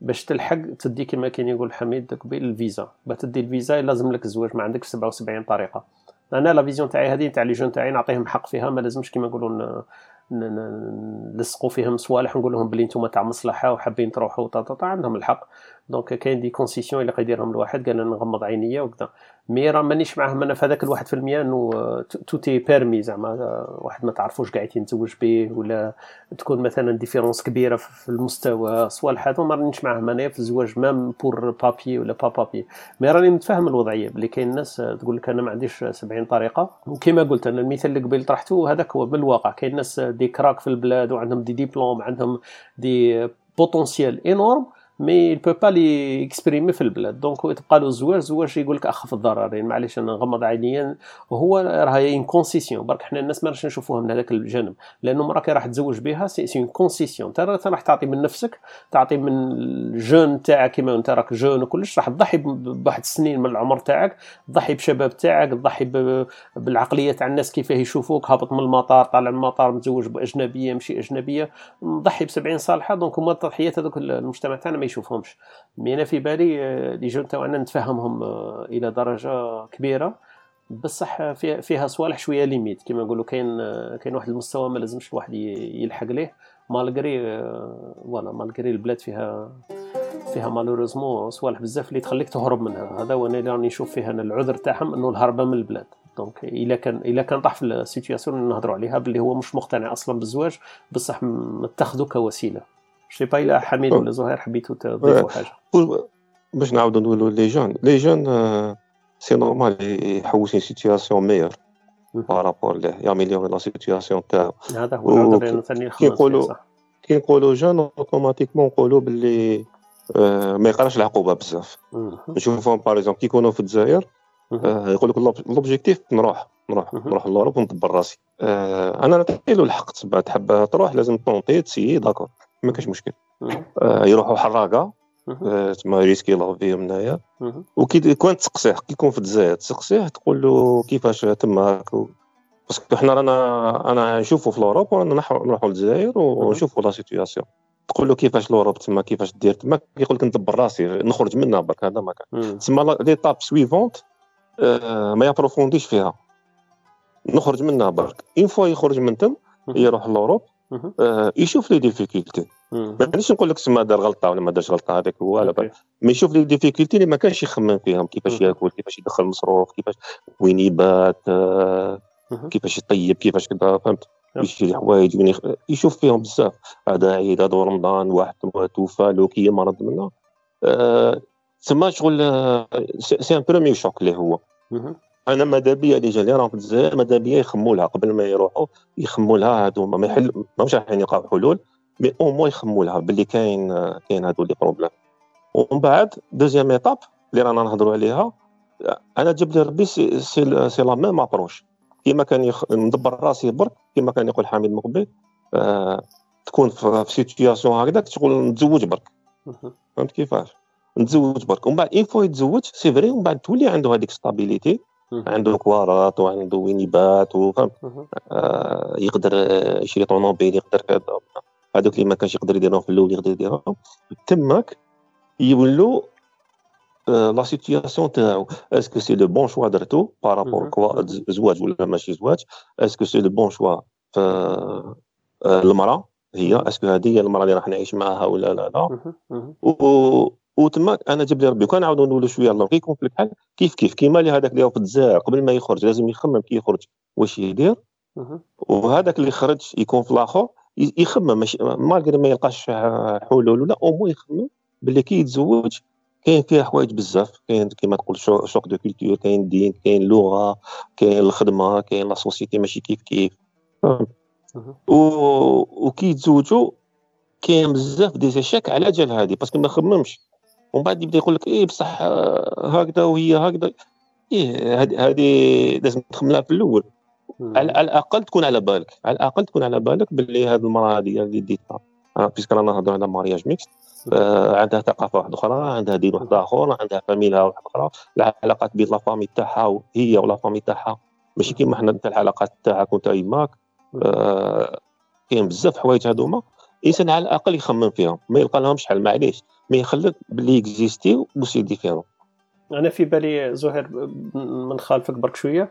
باش تلحق تدي كما كان يقول حميد قبيل الفيزا. باش تدي الفيزا لازم لك الزواج ما عندكش 77 طريقة. أنا la vision تاعي هذه تاع les jeunes تاعي نعطيهم حق فيها ما لازمش كيما نقولوا نلصقوا فيهم صوالح نقول لهم بلي نتوما تاع مصلحة وحابين تروحوا عندهم الحق. donc كاين des concessions اللي يديرهم الواحد قال نغمض عينيا وكذا. mais راه مانيش معاهم أنا في هذاك الواحد في المية إنه tout est permis زعما. واحد ما تعرفوش قاعد يتزوج به ولا تكون مثلا différence كبيرة في المستوى صوالح هذو ما رانيش معاهم انايا في الزواج même pour papiers ولا با بابي مي راني متفاهم الوضعية. بلي كاين ناس تقول لك أنا ما عنديش 70 طريقة. وكما قلت أنا المثال اللي قبيل طرحته هذاك هو بالواقع. كاين ناس des cracks في البلاد وعندهم des diplômes عندهم des potentiels énormes mais peut pas les exprimer في البلاد. donc تبقى له الزواج الزواج يقول لك اخف الضررين. معليش أنا نغمض عينيا وهو راه une concession برك حنا الناس ما راش نشوفوها من هذاك الجانب. لأنه مرا كي راح تزوج بها c'est une concession انت راح تعطي من نفسك تعطي من ال jeune تاعك. كيما أنت راك jeune وكلش راح تضحي بواحد السنين من العمر تاعك تضحي بشباب تاعك تضحي بالعقلية تاع الناس كيفاه يشوفوك. هابط من المطار طالع من المطار متزوج بأجنبية مشي أجنبية. نضحي ب 70 صالحة. donc هما التضحيات هذوك المجتمع تاعنا يشوفهمش. mais أنا في بالي آه، les jeunes تاعنا نتفهمهم آه، إلى درجة كبيرة. بصح فيها, فيها صوالح شوية limite. كما نقولوا كاين آه، كاين واحد المستوى ما لازمش الواحد يلحق ليه. malgré voilà malgré البلاد فيها فيها malheureusement صوالح بزاف اللي تخليك تهرب منها. هذا وأنا اللي راني نشوف فيها العذر تاعهم إنه الهربة من البلاد. donc إلا كان إلا كان طاح في ال situation اللي نهضروا عليها باللي هو مش مقتنع أصلا بالزواج بصح متخذه كوسيلة. je sais pas إلى حميد ولا زهير حبيتوا تضيفوا حاجة باش نعاودوا نقولوا les jeunes. les jeunes c'est normal يحوسوا situation meilleure par rapport ليه ي améliorer la situation تاعو هذا هو كي نقولوا كي نقولوا jeunes automatiquement نقولوا باللي ما يقراش العقوبة بزاف. نشوفهم par exemple كي يكونوا في الجزائر يقول لك l'objectif نروح نروح نروح l'Europe وندبر راسي. أنا نعطي له الحق تبع تحب تروح لازم tenter ت essayer d'accord ما كاش مشكل. آه يروحوا حراقة آه، تما risquer la vie منايا وكي كون تسقسيه كي يكون في الجزائر تسقسيه تقول له كيفاش تماك. parce que حنا رانا أنا نشوفوا في l'Europe ورانا نروحوا للجزائر ونشوفوا la situation. تقول له كيفاش l'Europe تما كيفاش دير؟ تما يقول لك ندبر راسي نخرج منها برك هذا ما كان. تسمى l'étape suivante آه ما ي approfondir ش فيها. نخرج منها برك. une fois يخرج من تم يروح l'Europe آه يشوف les difficultés مانيش نقول لك ما دار غلطة ولا ما دارش غلطة هذاك هو لا mais يشوف les difficultés اللي ما كانش يخمم فيهم كيفاش ياكل كيفاش يدخل مصروف كيفاش وين يبات آه كيفاش يطيب كيفاش كذا فهمت؟ يشري حوايج وين يشوف فيهم بزاف. هذا عيد هذا رمضان واحد توفى لوكي مرض منه. آه تسمى شغل c'est un premier choc اللي هو. أنا ماذا بيا اللي جا لي راهم في الجزائر ماذا بيا يخموا لها قبل ما يروحوا يخموا لها هادو ما يحل ماهمش راح يلقاو حلول مي أو مو يخموا لها باللي كاين كاين هادو les problèmes. ومن بعد deuxième étape اللي رانا نهضروا عليها أنا جاب لي ربي c'est c'est, c'est la même approche كيما كان يخ... ندبر راسي برك كيما كان يقول حميد مقبل آه... تكون في, في situation هكذاك تقول نتزوج برك. فهمت كيفاش؟ نتزوج برك. ومن بعد une fois يتزوج c'est vrai ومن بعد تولي عنده هذيك stabilité عنده كواغط وعنده وين يبات وفهمت آه يقدر يشري طوموبيل يقدر كذا. هذوك اللي ما كانش يقدر يديرهم في الأول يقدر يديرهم. تماك يولوا la situation تاعو. est-ce que c'est le bon choix درتو par rapport زواج ولا ماشي زواج؟ est-ce que c'est le bon choix المرأة هي. est-ce que هذه هي المرأة اللي راح نعيش معاها ولا لا؟ لا وتما أنا جاب لي ربي وكان نعاودو نقولوا شوية الله كي يكون في الحال كيف كيف؟ كيما اللي هذاك اللي في الجزائر قبل ما يخرج لازم يخمم كي يخرج. واش يدير؟ وهذاك اللي خرج يكون في الآخر يخمم ماشي malgré ما يلقاش حلول ولا أو مو يخمم. باللي كي يتزوج كاين فيها حوايج بزاف. كاين كيما تقول choc de culture كاين دين كاين لغة كاين الخدمة كاين la société ماشي كيف كيف. و... وكي يتزوجوا كاين بزاف دي على جال هذه parce que ما خممش. ومن بعد يبدا يقول لك إيه بصح هكذا وهي هكذا. إيه هذه لازم تخمم لها في الأول. على الأقل تكون على بالك. على الأقل تكون على بالك باللي هذه المراه هذه اللي ديتها. puisque رانا نهضروا على mariage mixte آه عندها ثقافة واحدة أخرى عندها دين واحد آخر عندها فاميلا واحدة أخرى العلاقات بين la famille تاعها هي و la famille تاعها. ماشي كيما حنا انت العلاقات تاعك وانت يماك. آه كاين بزاف حوايج هذوما الانسان على الأقل يخمم فيهم ما يلقى لهمش حل. معليش. ما يخليك باللي exister و c'est différent أنا في بالي زهير نخالفك برك شوية.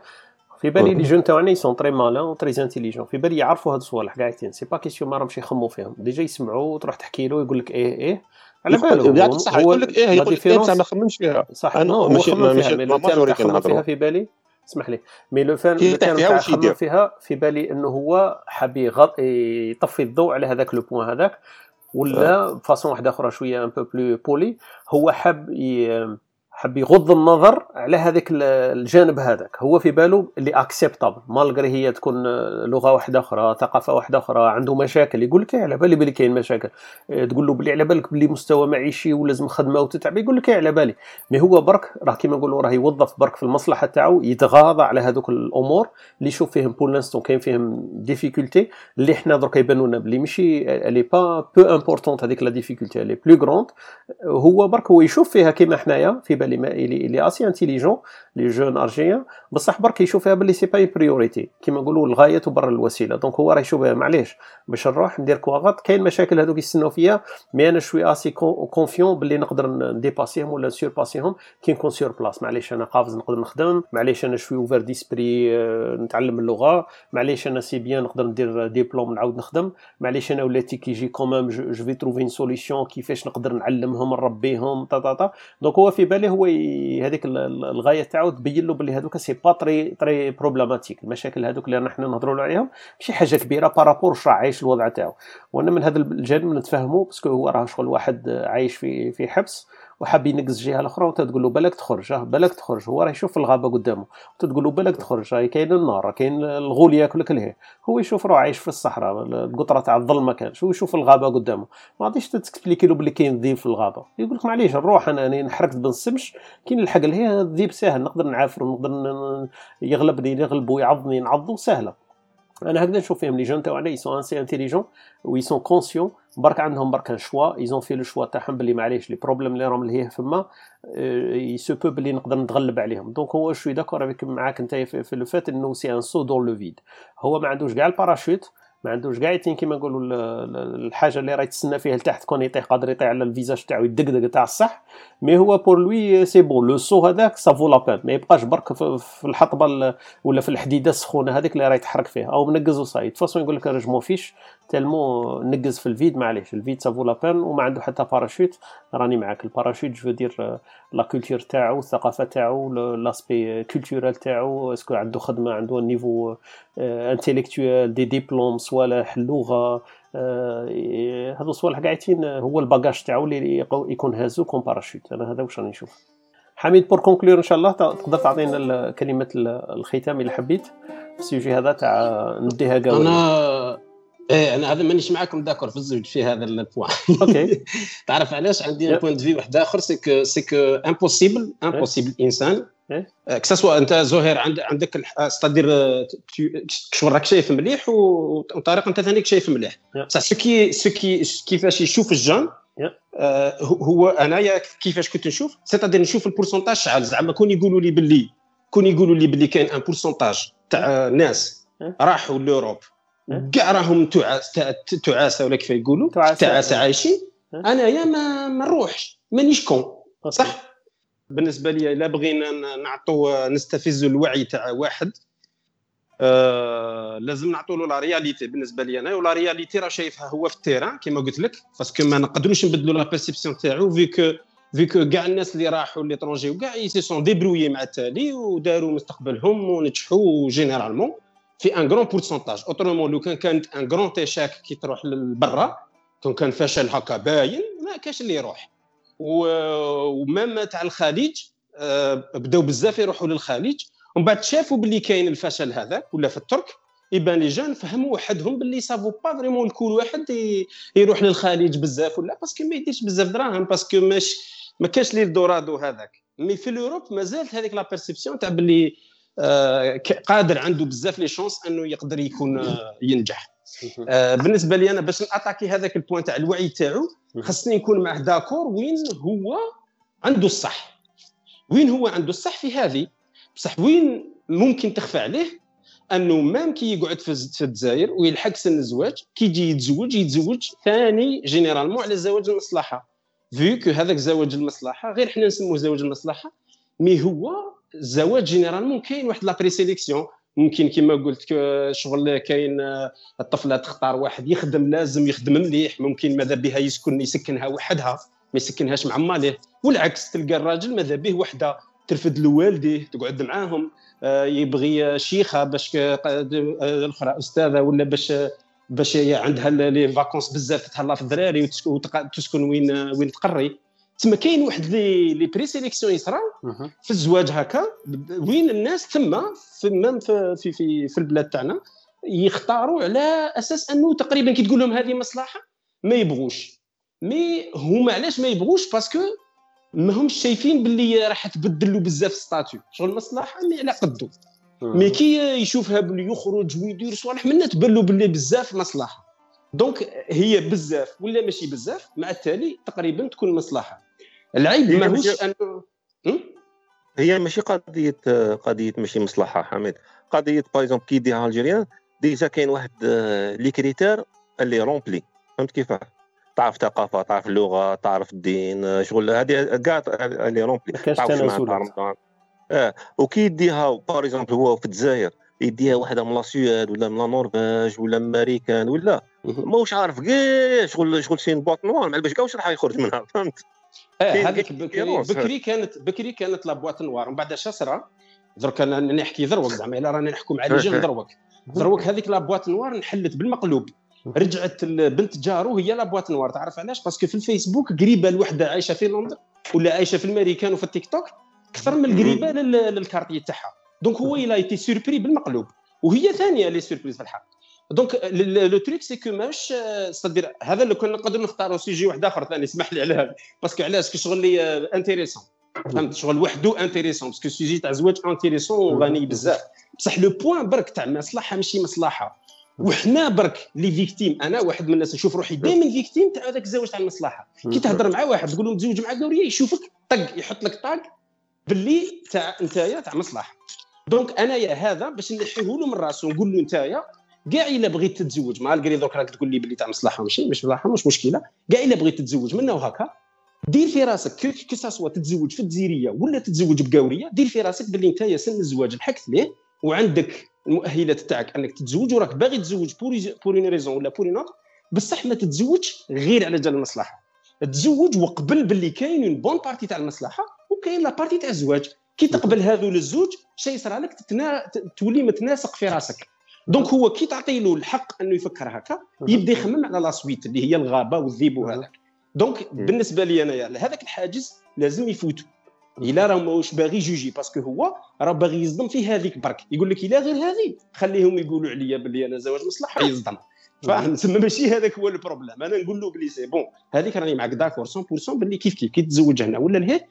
في بالي les jeunes تاعنا sont très malins très intelligents في بالي يعرفوا هاد الصوالح قاعدين c'est pas question ما راهمش يخموا فيهم. déjà يسمعوا وتروح تحكي له يقول لك إيه إيه. على بالو صح يقول لك إيه يقول لك انت ما خممش فيها. صح انه ماشي ماشي ما فيها في بالي. اسمح لي. mais لو فان فيها في بالي إنه هو حاب يطفي الضوء على هذاك le point هذاك. ولا ب façon واحدة أخرى شوية un peu plus polie هو حاب حب يغض النظر على هذاك الجانب هذاك. هو في باله اللي acceptable malgré هي تكون لغة واحدة أخرى ثقافة واحدة أخرى عنده مشاكل يقول لك على بالي بلي كاين مشاكل. تقول له بلي على بالك بلي مستوى معيشي ولازم خدمة وتتعب يقول لك على بالي. mais هو برك راه كيما نقولوا راه يوظف برك في المصلحة تاعو يتغاضى على هذوك الأمور اللي يشوف فيهم pour l'instant كاين فيهم difficultés اللي حنا درك يبانوا لنا بلي ماشي les plus importantes هذيك la difficulté la plus grande هو برك هو يشوف فيها كيما حنايا في بالي اللي اللي assez intelligents les jeunes algériens. بصح برك يشوف فيها باللي c'est pas priorité كيما نقولوا الغاية تبرر الوسيلة. donc هو راه يشوفها معليش باش نروح ندير كواغات. كاين مشاكل هذوك يستناو فيا mais أنا je suis assez confiant باللي نقدر ن dépasser هم ولا surpasser هم كي نكون sur place معليش أنا قافز نقدر نخدم. معليش أنا je suis ouvert d'esprit نتعلم اللغة. معليش أنا c'est bien نقدر ندير ديبلوم نعاود نخدم. معليش أنا ولادي كي يجي quand même je vais trouver solution كيفاش نقدر نعلمهم نربيهم تا donc هو في بالي هو هذيك الغاية تاعو تبين له باللي هذوك c'est pas très très problématique المشاكل هذوك اللي نحن نهضروا عليهم ماشي حاجة كبيرة par rapport واش راه عايش الوضع تاعو. وأنا من هذا الجانب نتفاهموا parce que هو راه شغل واحد عايش في في حبس. وحاب ينقز الجهه الأخرى وانت تقول له بالك تخرج بالك تخرج. هو راه يشوف الغابة قدامه وانت تقول له بالك تخرج راهي كاين النار كاين الغول ياكلك لهيه. هو يشوف روح عايش في الصحراء القطرة تاع الظل ما كانش هو يشوف الغابة قدامه. ما غاديش ت expliquer له بلي كاين ذيب في الغابة. يقول لك معليش نروح أنا اني نحركت بنصمش كاين الحق لهيه الذيب ساهل نقدر نعافر نقدر يغلبني يغلبو يعضني نعضو سهله أنا هكذا نشوف فيهم les jeunes تاعنا ils sont assez intelligents et sont conscients برك عندهم برك choix ils ont fait le choix تاعهم بلي معليش les problèmes اللي راهم لهيه فما يسو بو بلي نقدر نتغلب عليهم. donc هو je suis d'accord معاك أنت في le fait إنه c'est un saut dans le vide هو ما عندوش كاع الباراشوت ما عندوش كاع يتين كيما نقولوا الحاجة اللي راه يتسنى فيها لتحت كون يطيح قادر يطيح على ال visage تاعو يدقدق تاع الصح. mais هو pour lui c'est bon le saut هذاك ça vaut la peine ما يبقاش برك في الحطبه ولا في الحديدة السخونة هذيك اللي راه يتحرك فيها. أو منقز و ça y est façon يقول لك je m'en fiche tellement نقز في ال vide. معليش. الفيد ça vaut la peine وما عنده حتى باراشوت راني معاك. ال parachute je veux dire la culture تاعو الثقافة تاعو l'aspect culturel تاعو. est-ce que عنده خدمة عنده niveau intellectuel des diplômes صوالح اللغة هذو الصوالح قاعدين هو ال bagage تاعو اللي يكون هازو comme parachute. أنا هذا واش راني نشوف. حميد pour conclure إن شاء الله تقدر تعطينا كلمة الختام اللي حبيت؟ في ال sujet هذا تاع نديها قوي أنا إيه أنا هذا مانيش معاكم d'accord في الزوج في هذا ال point. OK. <laughs> تعرف علاش؟ عندي point de vue واحد آخر c'est que c'est que impossible impossible إنسان كساسوا أنت زهير عندك c'est-à-dire شغل راك شايف مليح وطريقة أنت ثاني شايف مليح. بصح ce qui ce qui كيفاش يشوف الجان هو أنايا كيفاش كنت نشوف c'est-à-dire نشوف ال pourcentage شحال. زعما كون يقولوا لي باللي كون يقولوا لي باللي كاين un pourcentage تاع ناس راحوا l'Europe كاع راهم تعاسه ولا كيف يقولوا تعاسه عايشين. أنايا ما نروحش مانيش كون. صح؟ بالنسبة لي إلا بغينا نعطوا نستفزوا الوعي تاع واحد آه لازم نعطوا له la réalité بالنسبة لي أنا و la réalité راه شايفها هو في ال terrain كما قلت لك parce que ما نقدروش نبدلوا la perception تاعو vu que vu que كاع الناس اللي راحوا l'étranger وكاع se sont débrouillés مع التالي وداروا مستقبلهم ونجحوا généralement في un grand pourcentage autrement لو كان كانت un grand échec كي تروح لبرا كون كان فشل هكا باين ما كاش اللي يروح. و même تاع الخليج آه، بداو بزاف يروحوا للخليج. ومن بعد شافوا باللي كاين الفشل هذاك ولا في الترك يبان les gens فهموا وحدهم باللي ça vaut pas vraiment le coup واحد يروح للخليج بزاف ولا parce que ما يديرش بزاف دراهم parce que ماش ما كاش l'Eldorado هذاك. mais في l'Europe مازالت هذيك la perception تاع باللي قادر عنده بزاف les chances أنه يقدر يكون ينجح. بالنسبة لي أنا باش ن attaquer هذاك ال point تاع الوعي تاعو خاصني نكون معه d'accord وين هو عنده الصح. وين هو عنده الصح في هذه؟ بصح وين ممكن تخفى عليه؟ أنه même كي يقعد في الجزائر ويلحق سن الزواج كي يجي يتزوج يتزوج ثاني généralement على زواج المصلحة. vu que هذاك زواج المصلحة غير حنا نسموه زواج المصلحة mais هو الزواج généralement كاين واحد la présélection ممكن كما قلت شغل كاين الطفله تختار واحد يخدم لازم يخدم مليح. ممكن ماذا بها يسكن يسكنها وحدها ما يسكنهاش مع ماليه. والعكس تلقى الراجل ماذا به وحده ترفد لوالديه تقعد معاهم آه، يبغي شيخه باش الأخرى أستاذة ولا باش باش عندها les vacances بزاف تتهلا في الدراري وتسكن وين وين تقري. تما كاين واحد les les présélections يصرا في الزواج هكا وين الناس تما في مام في في في, في البلاد تاعنا يختاروا على أساس أنه تقريبا كي تقول لهم هذه مصلحة ما يبغوش. mais هما علاش ما يبغوش؟ parce que ما همش شايفين باللي راح تبدل له بزاف statut شغل المصلحه mais على قدو. mais كي يشوفها باللي يخرج ويدير صوالح منها تبان له باللي بزاف مصلحة. donc هي بزاف ولا ماشي بزاف مع التالي تقريبا تكون مصلحة. العيب ماهوش انه هي ماشي قضيه قضية ماشي مصلحة حميد. قضية par exemple كي يديها الجيريان déjà كاين واحد les critères اللي remplit فهمت كيفاه تعرف ثقافه تعرف اللغة تعرف الدين شغل هذه كاع اللي remplit تعرف آه وكي يديها par exemple هو في الجزائر يديها واحدة من la Suède ولا من la Norvège ولا من امريكان ولا ماهوش عارف كاع شغل شغل c'est une boîte noire ما باش كاع واش راح يخرج منها فهمت آه هذيك بكري بكري كانت بكري كانت la boîte noire. ومن بعد اش صرا درك أنا نحكي دروك زعما إلا راني نحكم على جهه دروك دروك هذيك la boîte noire نحلت بالمقلوب. رجعت بنت جارو هي la boîte noire. تعرف علاش؟ parce que في الفيسبوك قريبة الوحده عايشة في لندن ولا عايشة في الامريكان وفي التيك توك أكثر من القريبه لل quartier تاعها. donc هو il a été surpris بالمقلوب. وهي ثانية les surprises في الحق donc le truc c'est que ماش صدر هذا لو كنا نقدروا نختاروا سيجي واحد آخر ثاني اسمح لي على هذا. باسكو علاش؟ كي شغل لي انتيريسون. فهمت؟ شغل وحده انتيريسون. باسكو سيجي تاع زواج انتيريسون وغني بزاف. بصح لو بوان برك تاع مصلحة ماشي مصلحة. وحنا برك لي فيكتيم أنا واحد من الناس نشوف روحي دائما فيكتيم تاع هذاك الزواج تاع المصلحة. كي تهضر مع واحد تقول له متزوج مع قوريه يشوفك طق يحط لك طاق باللي تاع نتايا تاع مصلحة. دونك أنايا هذا باش نحيه له من راسه ونقول له نتايا كاع إلا بغيت تتزوج مع الكري دوك راك تقول لي بلي تاع مصلحة ماشي مش مصلحة مش مشكلة. كاع إلا بغيت تتزوج منه وهكا دير في راسك كي سوا تتزوج في الجزيرية ولا تتزوج بقاوريه دير في راسك باللي نتايا سن الزواج لحقت ليه. وعندك المؤهلات تاعك أنك تتزوج وراك باغي تتزوج بور اون ريزون ولا بور اون بصح ما تتزوجش غير على جال المصلحة. تزوج وقبل باللي كاين اون بون بارتي تاع المصلحة وكاين لا بارتي تاع الزواج. كي تقبل هذو للزوج شيء يصرى لك تتنا... تولي متناسق في راسك. donc هو كي تعطي له الحق أنه يفكر هكا يبدا يخمم على la suite اللي هي الغابة والذيب وهذاك. donc بالنسبة لي أنايا هذاك الحاجز لازم يفوتو. إلا راه ماهوش باغي juger parce que هو راه باغي يصدم في هذيك برك. يقول لك إلا غير هذه خليهم يقولوا عليا باللي أنا زواج مصلحه يصدم. فاهم؟ <laughs> تسمى ماشي هذاك هو ال problème. أنا نقول له بلي c'est bon هذيك راني معك d'accord 100% باللي كيف كيف كي تتزوج هنا. ولا لهيه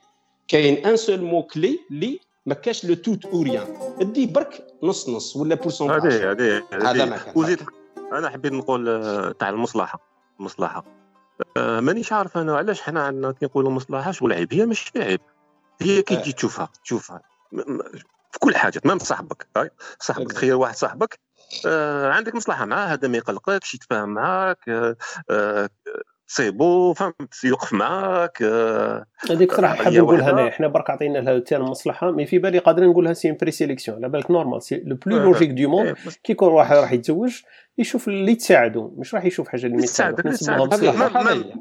كاين ان سول مو كلي اللي ما كاش لو توت أو ريان. ادي برك نص نص ولا بورسونتاج هذه هذه هذا ما كان. وزيد أنا حبيت نقول آه، تاع المصلحة. المصلحة. آه مانيش عارف أنا علاش حنا عندنا كي نقولوا مصلحة شغل عيب هي مش عيب. هي كي تجي تشوفها تشوفها. في كل حاجة. تمام؟ صاحبك. صاحبك. تخيل واحد صاحبك. آه عندك مصلحة معاه هذا ما يقلقكش يتفاهم معاك آه آه تصيبو فهمت يوقف معاك آه، هذيك صراحة حاب نقولها انا حنا برك عطينا لها terme مصلحة mais في بالي قادرين نقولها c'est présélection على بالك normal c'est le plus logique du monde كي يكون واحد راح يتزوج يشوف اللي تساعده مش راح يشوف حاجة اللي ما تساعدك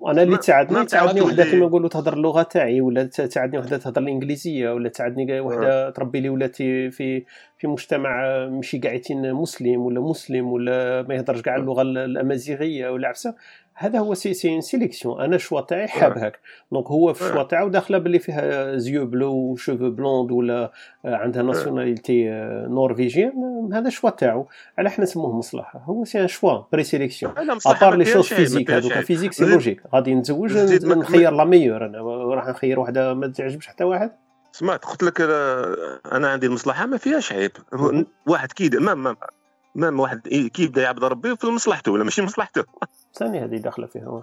أنا اللي تساعدني تساعدني وحدة كيما نقولوا تهضر اللغة تاعي ولا تساعدني وحدة تهضر الإنجليزية ولا تساعدني وحدة تربي لي ولاتي في في مجتمع ماشي قاعدين مسلم ولا مسلم ولا ما يهضرش كاع اللغة الأمازيغية ولا عفسة. هذا هو c'est c'est sélection. أنا ال choix تاعي حاب هاك donc هو في ال choix تاعو داخله باللي فيها yeux bleus و cheveux blonds ولا عندها nationalité norvégienne هذا ال choix تاعو. على حنا نسموه مصلحه هو c'est un choix présélection à part les choses physiques هذوك physiques c'est logique غادي نتزوج نخير la meilleure أنا راح نخير وحدة ما تعجبش حتى واحد. سمعت قلت لك أنا عندي المصلحة. ما فيهاش عيب. واحد كيد ما ما ما واحد كي يبدأ يعبد ربي في مصلحته ولا ماشي مصلحته. ثاني هذه داخلة فيها.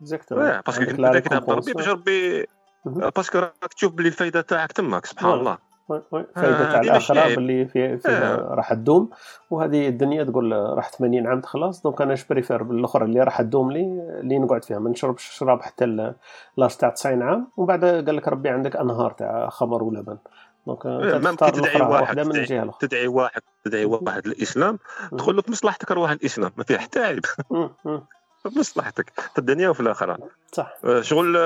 exactement parce que بدا كتعبد ربي باش ربي parce que راك تشوف باللي الفائده تاعك تماك سبحان الله. الفائده تاع الآخرة باللي فيها فيها راح تدوم. وهذه الدنيا تقول راح 80 عام خلاص donc أنا préfère بالأخرى اللي راح تدوم لي اللي نقعد فيها. ما نشربش شراب حتى لاش تاع 90 عام. ومن بعد قال لك ربي عندك أنهار تاع خمر ولبن donc أنت تدعي واحد من الجهة الأخرى. تدعي واحد تدعي واحد الإسلام تدخل له في مصلحتك روح الإسلام ما فيه حتى عيب. مصلحتك في الدنيا وفي الآخرة. صح. شغل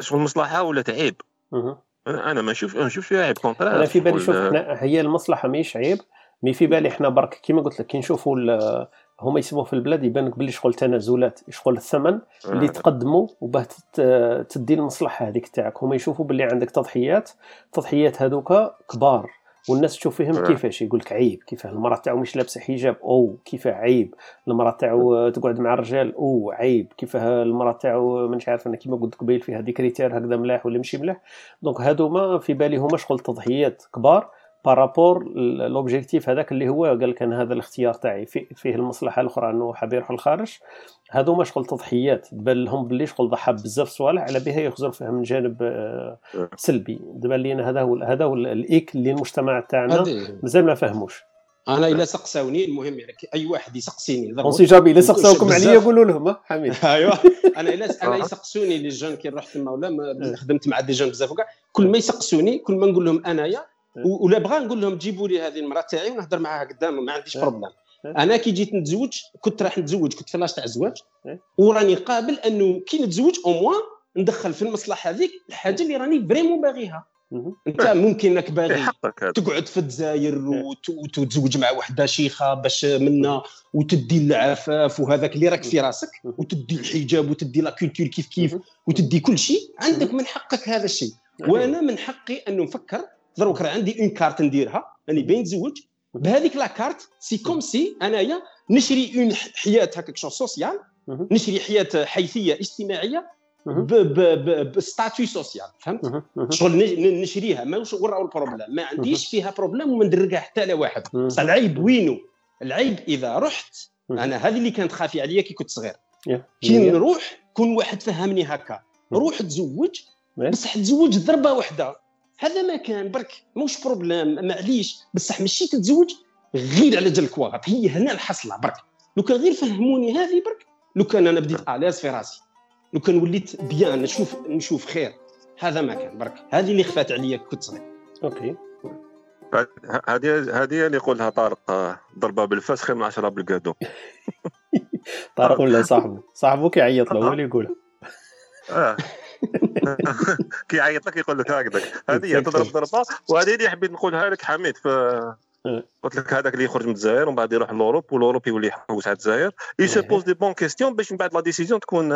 شغل مصلحة ولا تعيب؟ أنا ما نشوف نشوف فيها عيب contrat أنا في بالي شوف هي المصلحة ماهيش عيب mais في بالي إحنا برك كيما قلت لك كي نشوفوا هما يسموه في البلاد يبان لك باللي شغل تنازلات شغل الثمن اللي آه. تقدموا وباه تدي المصلحة هذيك تاعك. هما يشوفوا باللي عندك تضحيات التضحيات هذوك كبار. والناس تشوف فيهم آه. كيفاش يقول لك عيب كيفاه المرأة تاعو مش لابسة حجاب أو كيفاه عيب. المرأة تاعو تقعد مع الرجال أو عيب. كيفاه المرأة تاعو مانيش عارف أنا كيما قلت قبيل فيها des critères هكذا ملاح ولا ماشي ملاح. donc هادوما في بالي هما شغل تضحيات كبار. par rapport l'objectif هذاك اللي هو قال كان هذا الاختيار تاعي. فيه المصلحة الأخرى أنه حاب يروح للخارج هذوما شغل تضحيات تبان لهم باللي شغل ضحى بزاف صوالح على بها يخزر فيها من جانب آه، سلبي. تبان لينا هذا هو هذا هو الإيك اللي المجتمع تاعنا مازال ما فهموش. أنا إلا سقساوني المهم يعني أي واحد يسقسيني اون سي جابي إلا سقساوكم عليا قولوا لهم حميد. <laughs> ايوا أنا إلا أنا يسقسوني les jeunes كي رحت تما ولا خدمت مع des jeunes بزاف وكاع. كل ما يسقسوني كل ما نقول لهم أنايا ولا بغا نقول لهم جيبوا لي هذه المرأة تاعي ونهضر معاها قدام ما عنديش problème أنا كي جيت نتزوج كنت راح نتزوج كنت في l'âge تاع الزواج وراني قابل أنه كي نتزوج au moins ندخل في المصلحة هذيك الحاجة اللي راني vraiment باغيها. أنت ممكن إنك باغي تقعد في الجزائر وتتزوج مع وحدة شيخة باش منا وتدي العفاف وهذاك اللي راك في راسك وتدي الحجاب وتدي la culture كيف كيف وتدي كل شيء عندك من حقك هذا الشيء. وأنا من حقي انه نفكر دروك راه عندي une carte نديرها راني باين نتزوج بهذيك la carte c'est comme si أنايا نشري une حياة هكاك شو social نشري حياة حيثية اجتماعية ب statut social فهمت؟ شغل نشريها ماهوش وراو ال problème ما عنديش فيها problème وما ندرقها حتى على واحد. العيب وينو؟ العيب إذا رحت أنا هذه اللي كانت خافية عليا كي كنت صغير. كي نروح كون واحد فهمني هكا. روح تزوج بصح تزوج ضربة واحدة هذا ما كان برك موش problème معليش. بصح ماشي تتزوج غير على جال الكواغط هي هنا الحصلة برك. لو كان غير فهموني هذه برك لو كان أنا بديت à l'aise في راسي لو كان وليت bien نشوف نشوف خير هذا ما كان برك. هذه اللي خفات عليا كنت صغير. OK. هذه هذه اللي يقولها طارق ضربة بالفاس خير من 10 بالقادوم <laughs> طارق ولا صاحبه؟ صاحبه كيعيط له هو اللي يقولها. آه. <laughs> كيعيط لك يقول لك هكذاك. هذه تضرب ضربة وهذه اللي حبيت نقولها لك حميد ف قلت لك هذاك اللي يخرج من الجزائر ومن بعد يروح l'Europe و l'Europe يولي يحوس على الجزائر. ي se pose des bonnes questions باش من بعد la décision تكون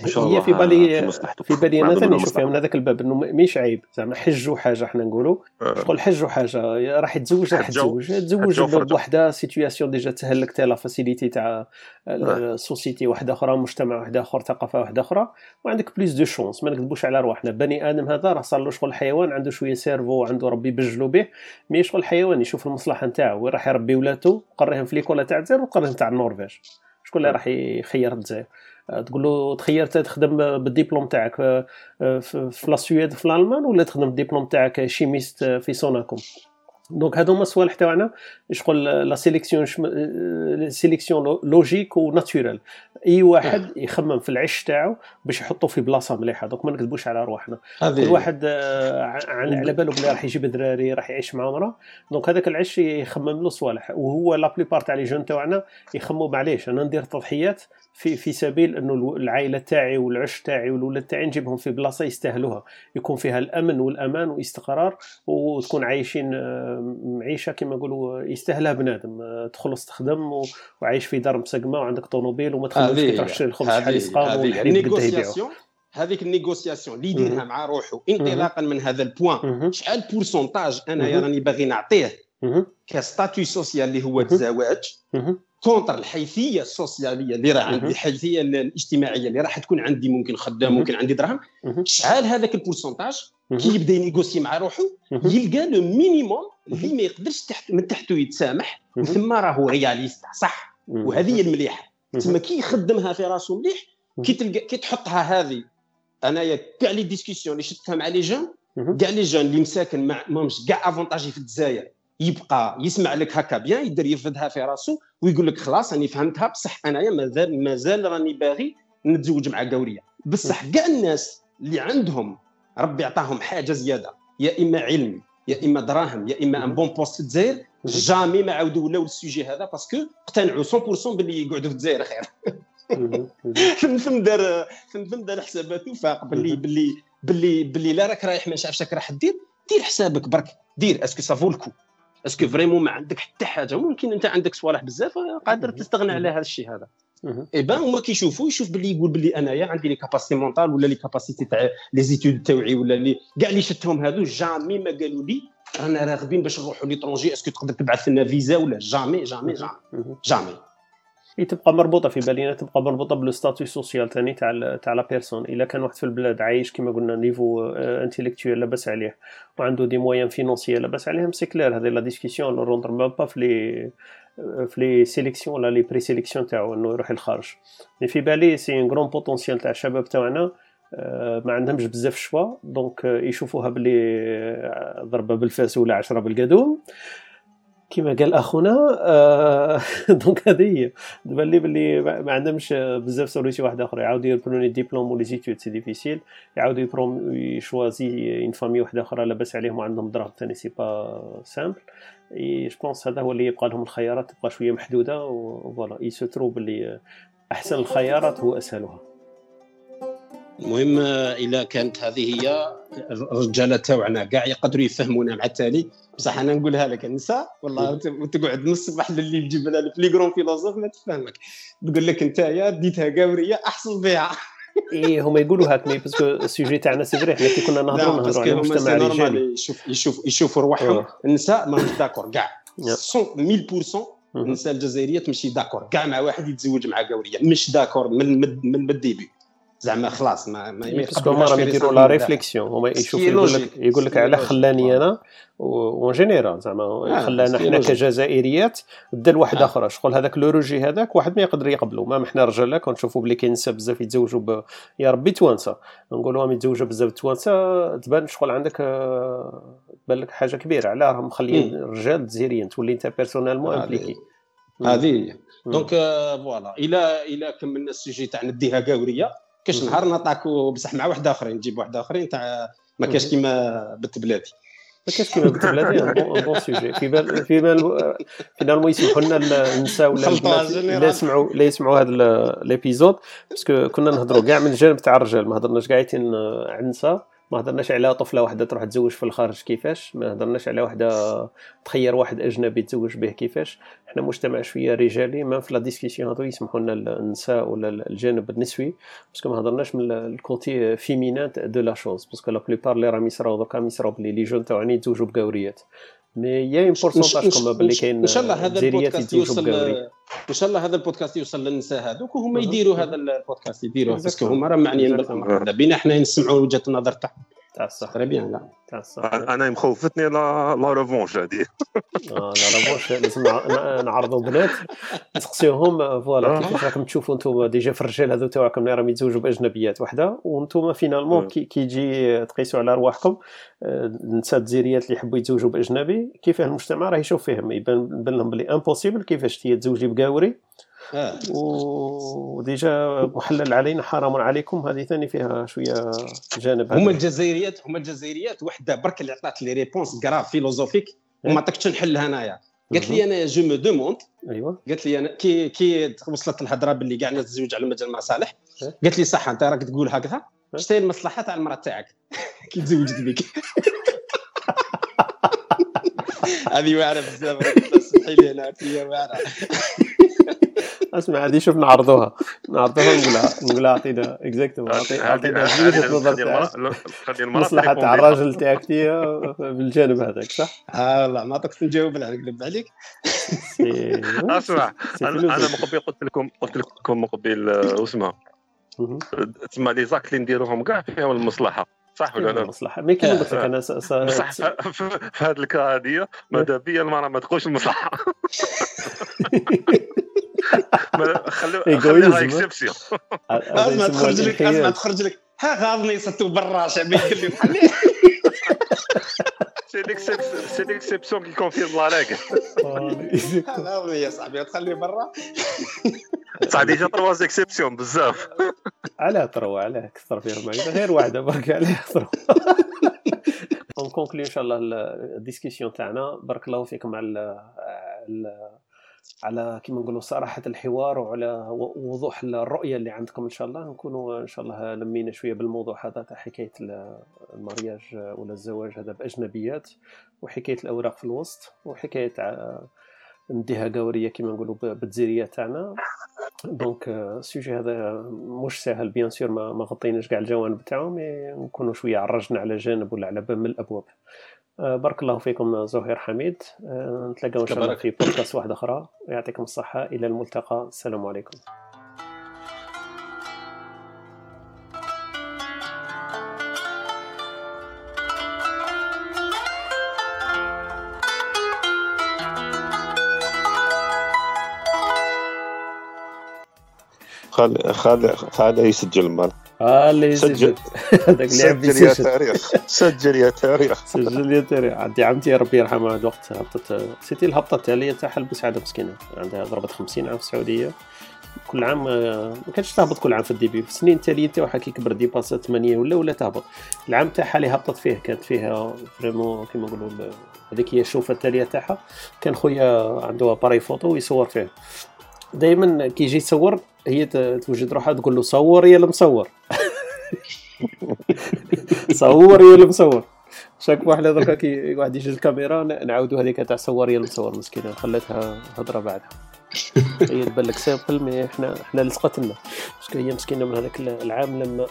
هي في بالي في بالي أنا ثاني نشوف من هذاك الباب إنه مش عيب زعما حجوا حاجة حنا نقولوا. شغل حجوا حاجة راح يتزوج راح يتزوج. تزوج بوحده situation déjà تسهل لك la facilité تاع ال société واحدة أخرى مجتمع واحد أخر ثقافة واحدة أخرى. وعندك plus de chance ما نكذبوش على رواحنا. بني آدم هذا راه صار له شغل حيوان عنده شوية cerveau عنده ربي بجلو به mais شغل حيوان يشوف المصلحة نتاعو وين راح يربي ولاتو قريهم في ليكولا تاع الجزائر وقريهم تاع النرويج. شكون اللي راح يخير الجزائر؟ تقول له تخير تخدم بالدبلوم تاعك في la Suède في الألمان ولا تخدم بالدبلوم تاعك chimiste في سوناكوم؟ donc هادو هما الصوالح تاعنا شغل la sélection sélection logique و naturelle أي واحد يخمم في العش تاعو باش يحطو في بلاصة مليحة. donc ما نكذبوش على رواحنا كل واحد على باله بلي راح يجيب دراري راح يعيش مع مرا donc هذاك العش يخمم له صوالح. وهو la plupart تاع les jeunes تاعنا يخمموا معليش. أنا ندير تضحيات في في سبيل أنه العائلة تاعي والعش تاعي والولاد تاعي نجيبهم في بلاصة يستاهلوها. يكون فيها الأمن والأمان واستقرار وتكون عايشين آه، معيشة كما نقولوا يستاهلها بنادم. آه، تخلص تخدم وعايش في دار مسقمة وعندك طوموبيل وما تخدمش كي تروح تشري الخبز شحال يسقام وال négociation هذيك ال négociation اللي يديرها مع روحه انطلاقا من هذا ال point. شحال pourcentage أنا راني باغي نعطيه ك statut social اللي هو الزواج؟ contre الحيثية السوسيالية اللي راه عندي الحيثية الاجتماعية اللي راح تكون عندي ممكن خدام ممكن عندي دراهم شحال هذاك ال pourcentage كي يبدا ي négocier مع روحه يلقى le minimum اللي ما يقدرش تحت من تحته يتسامح وثم راهو réaliste صح. وهذه هي المليحة. تما كي يخدمها في راسه مليح كي تلقى كي تحطها هذه. أنايا كاع les discussions اللي شفتها مع les jeunes. كاع les jeunes اللي مساكن ما ماهمش كاع avantagés في الجزائر. يبقى يسمع لك هكا bien يقدر يرفدها في راسه ويقول لك خلاص راني فهمتها بصح أنايا مازال مازال راني باغي نتزوج مع قوريه بصح كاع الناس اللي عندهم ربي عطاهم حاجة زيادة يا إما علم يا إما دراهم يا إما un bon poste في الجزائر jamais ما عاودوا ولاو ال sujet هذا parce que اقتنعوا 100% باللي يقعدوا في الجزائر خير. ثم <laughs> دار ثم دار حساباته فاق باللي باللي باللي باللي لا راك رايح ما نعرفش راح دير دير حسابك برك دير اسكو سافو الكو اسكو فريمون ما عندك حتى حاجة. ممكن أنت عندك صوالح بزاف قادر تستغنى على هذا الشيء هذا. eh ben هما كيشوفوا يشوف باللي يقول باللي أنايا عندي les capacités mentales ولا les capacités تاع les études تاوعي ولا لي كاع اللي شفتهم هذو jamais ما قالوا لي رانا راغبين باش نروحوا l'étranger est-ce que تقدر تبعث لنا فيزا ولا؟ jamais jamais jamais jamais هي تبقى مربوطة في بالينا تبقى مربوطة بال statut social ثاني تاع تاع la personne. إلا كان واحد في البلاد عايش كما قلنا niveau intellectuel لاباس عليه وعنده des moyens financiers لاباس عليهم c'est clair هذه la discussion ne rentre même pas في les في les sélections ولا les présélections تاعو إنه يروح الخارج mais في بالي c'est un grand potentiel تاع الشباب تاعنا ما عندهمش بزاف ال choix donc يشوفوها بلي ضربة بالفاس ولا عشرة بالقدوم. كما قال أخونا آه <laughs> donc هذه هي. تبان لي بلي ما عندهمش بزاف solutions واحدة أخرى يعاودوا ي reprennent les diplômes و les études c'est difficile يعاودوا يبروم ي choisir une famille واحدة أخرى لاباس عليهم وعندهم دراهم ثاني c'est pas simple je pense هذا هو اللي يبقى لهم الخيارات تبقى شوية محدودة و voilà et ça se trouve بلي أحسن الخيارات هو أسهلها. المهم إذا كانت هذه هي الرجاله تاوعنا كاع يقدروا يفهمونا مع التالي. بصح أنا نقولها لك النساء والله وتقعد نص واحد اللي تجيب لها في les grands philosophes ما تفهمك. تقول لك أنت يا ديتها قاوريه أحصل بها. <laughs> إيه هما يقولوا هاك mais parce que ال sujet تاعنا c'est vrai حنا كي كنا نهضروا نهضروا على المجتمع الرجالي يشوف يشوف يشوفوا رواحهم. النساء ماهمش d'accord كاع 1000% النساء الجزائرية تمشي d'accord كاع مع واحد يتزوج مع قورية. مش d'accord من من ال début. زعما خلاص ما ما هما راهم يديروا la réflexion هما يشوف يقول لك يقول لك على خلاني أنا en général زعما خلانا حنا كجزائريات بدا واحد آخر. شغل هذاك le rejet هذاك واحد ما يقدر يقبلو. ما حنا رجال كنشوفوا بلي كاين نساء بزاف يتزوجوا ب... يا ربي توانسة. نقولوا لهم يتزوجوا بزاف توانسة تبان شغل عندك تبان لك حاجة كبيرة. علاه راهم مخليين الرجال الجزائريين تولي انت personnellement impliqué هذه donc voilà. إلى إلى كملنا ال sujet تاع نديها قاورية. كاش نهار نعطاكو بصح مع واحد آخرين نجيب واحد آخرين تاع ما كاش كيما بنت بلادي ما كاش كيما بنت بلادي bon sujet في بال في بال finalement يسمحوا لنا النساء ولا اللي يسمعوا اللي يسمعوا هذا l'épisode parce que كنا نهضروا كاع من الجانب تاع الرجال. ما هضرناش كاع على النساء ما هضرناش على طفلة واحدة تروح تزوج في الخارج كيفاش؟ ما هضرناش على واحدة تخير واحد أجنبي تزوج به كيفاش؟ حنا مجتمع شوية رجالي ما في la discussion هذو يسمحوا لنا النساء ولا الجانب النسوي parce que ما هضرناش من ال côté féminin de la chose parce que la plupart اللي راهم يصراو دوكا يصراو بلي les jeunes تاعنا يتزوجوا بقوريات mais y a un pourcentage كما باللي كاين إن شاء الله هذا البودكاست يوصل إن شاء الله هذا البودكاست يوصل للنساء هذوك وهما يديروا هذا البودكاست يديروه parce que هما راهم معنيين بالامر بينا حنا نسمعوا وجهة النظر تاعهم. تاع الصح très bien لا تاع الصح أنا مخوفتني la la revanche هذه la revanche لازم نعرضوا بنات نسقسيوهم. voilà كيفاش راكم تشوفوا أنتم déjà في الرجال هذو تاعكم اللي راهم يتزوجوا بأجنبيات وحدة وأنتم finalement كي يجي تقيسوا على أرواحكم. النساء الجزائريات اللي يحبوا يتزوجوا بأجنبي كيفاه المجتمع راه يشوف فيهم؟ يبان لهم بلي impossible كيفاش تزوجي بقاوري آه. و déjà محلل علينا حرام عليكم. هذه ثاني فيها شوية جانب هما الجزائريات هما الجزائريات. وحدة برك اللي عطات لي réponse grave philosophique. وما عطاكش نحلها انايا قالت لي أنا je me demande ايوا قالت لي أنا كي كي وصلت الهضرة باللي كاع الناس تزوج على مجال مصالح. قالت لي صح أنت راك تقول هكذا. شتي المصلحة تاع المرأة تاعك. <laughs> كي تزوجت بك <laughs> هذه واعرة بزاف. سمحي لي أنا واعرة. <laughs> <laughs> اسمع هذه شوف نعرضوها. نعرضوها نقولها نقولها عطينا اكزاكتومون عطينا وجهه نظر المصلحه تاع الراجل تاعك بالجانب هذاك صح؟ آه والله ما عطاكش نجاوب عليك نكذب عليك. أسمع أنا مقبل قلت لكم قلت لكم مقبل اسمها تسمى لي زاك اللي نديروهم كاع فيهم المصلحة صح ولا لا؟ المصلحة. mais كيما قلت لك أنا <laughs> صح. <laughs> في هذه الكره هذه ماذا بيا المراه ما تقولش المصلحه خليها exception اسمع تخرج لك اسمع تخرج لك. ها غاضني صدتو برا شعبي يقول لي. c'est c'est l'exception qui confirme la règle غاضني يا صاحبي تخليه برا. صح déjà trois exceptions بزاف. علاه trois علاه كثر فيهم غير واحدة برك علاه trois on conclut إن شاء الله ال discussion تاعنا. بارك الله فيكم على على كما نقولوا صراحة الحوار وعلى وضوح الرؤية اللي عندكم إن شاء الله نكونوا إن شاء الله لمينا شوية بالموضوع هذا تاع حكاية ال mariage ولا الزواج هذا بأجنبيات وحكاية الأوراق في الوسط وحكاية نديها قوريه كما نقولوا بالجزيرية تاعنا. donc ال sujet هذا مش سهل bien sûr ما غطيناش كاع الجوانب تاعو mais نكونوا شوية عرجنا على جانب ولا على باب من الأبواب. بارك الله فيكم زهير حميد. نتلاقاو إن شاء الله في بودكاست واحدة أخرى. يعطيكم الصحة. إلى الملتقى. السلام عليكم. خالد خالد خالد يسجل مال آه اللي يسجل <laughs> هذاك يحب يسجل يا تاريخ. سجل يا تاريخ. <laughs> سجل يا تاريخ. عندي عمتي ربي يرحمها هذا الوقت هبطت. c'était الهبطة التالية تاعها لبوسعادة مسكينة. عندها ضربت 50 عام في السعودية. كل عام ما كانتش تهبط كل عام في ال début. في السنين التالية تاعها كي كبر dépassa 8 ولا ولا تهبط. العام تاعها اللي هبطت فيه كانت فيها vraiment كيما نقولوا هذيك هي الشوفة التالية تاعها. كان خويا عنده appareil photo ويصور فيه. دائما كي يجي يصور هي توجد روحها تقول له صور يا المصور. <laughs> صور يا المصور. chaque واحد دركا كي واحد يجي الكاميرا نعاودوا هذيك تاع صور يا المصور مسكينة خلاتها هضرة بعدها. هي تبان لك simple mais إحنا إحنا لصقت لنا parce que هي مسكينة من هذاك العام لما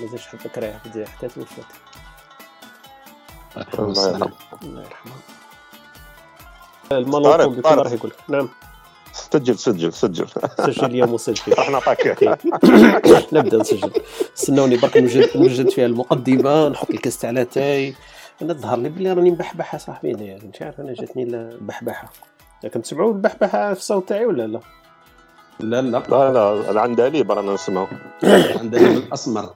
مازالش حتى كراها حتى توفات الله يرحمه. الله يرحمه. المالوكم راح يقول نعم. سجل سجل سجل. سجل يا مسجل راح نعطيك نبدأ نسجل. استنوني برك نوجد نوجد فيها المقدمة نحط الكاس تاع لاتاي أنا ظهر لي بلي راني مبحبحة صاحبي أنا مش عارف أنا جاتني البحبحه كنت تسمعوا البحبحة في الصوت تاعي ولا لا؟ لا لا. لا لا. العندليب رانا نسمعوا العندليب الأسمر.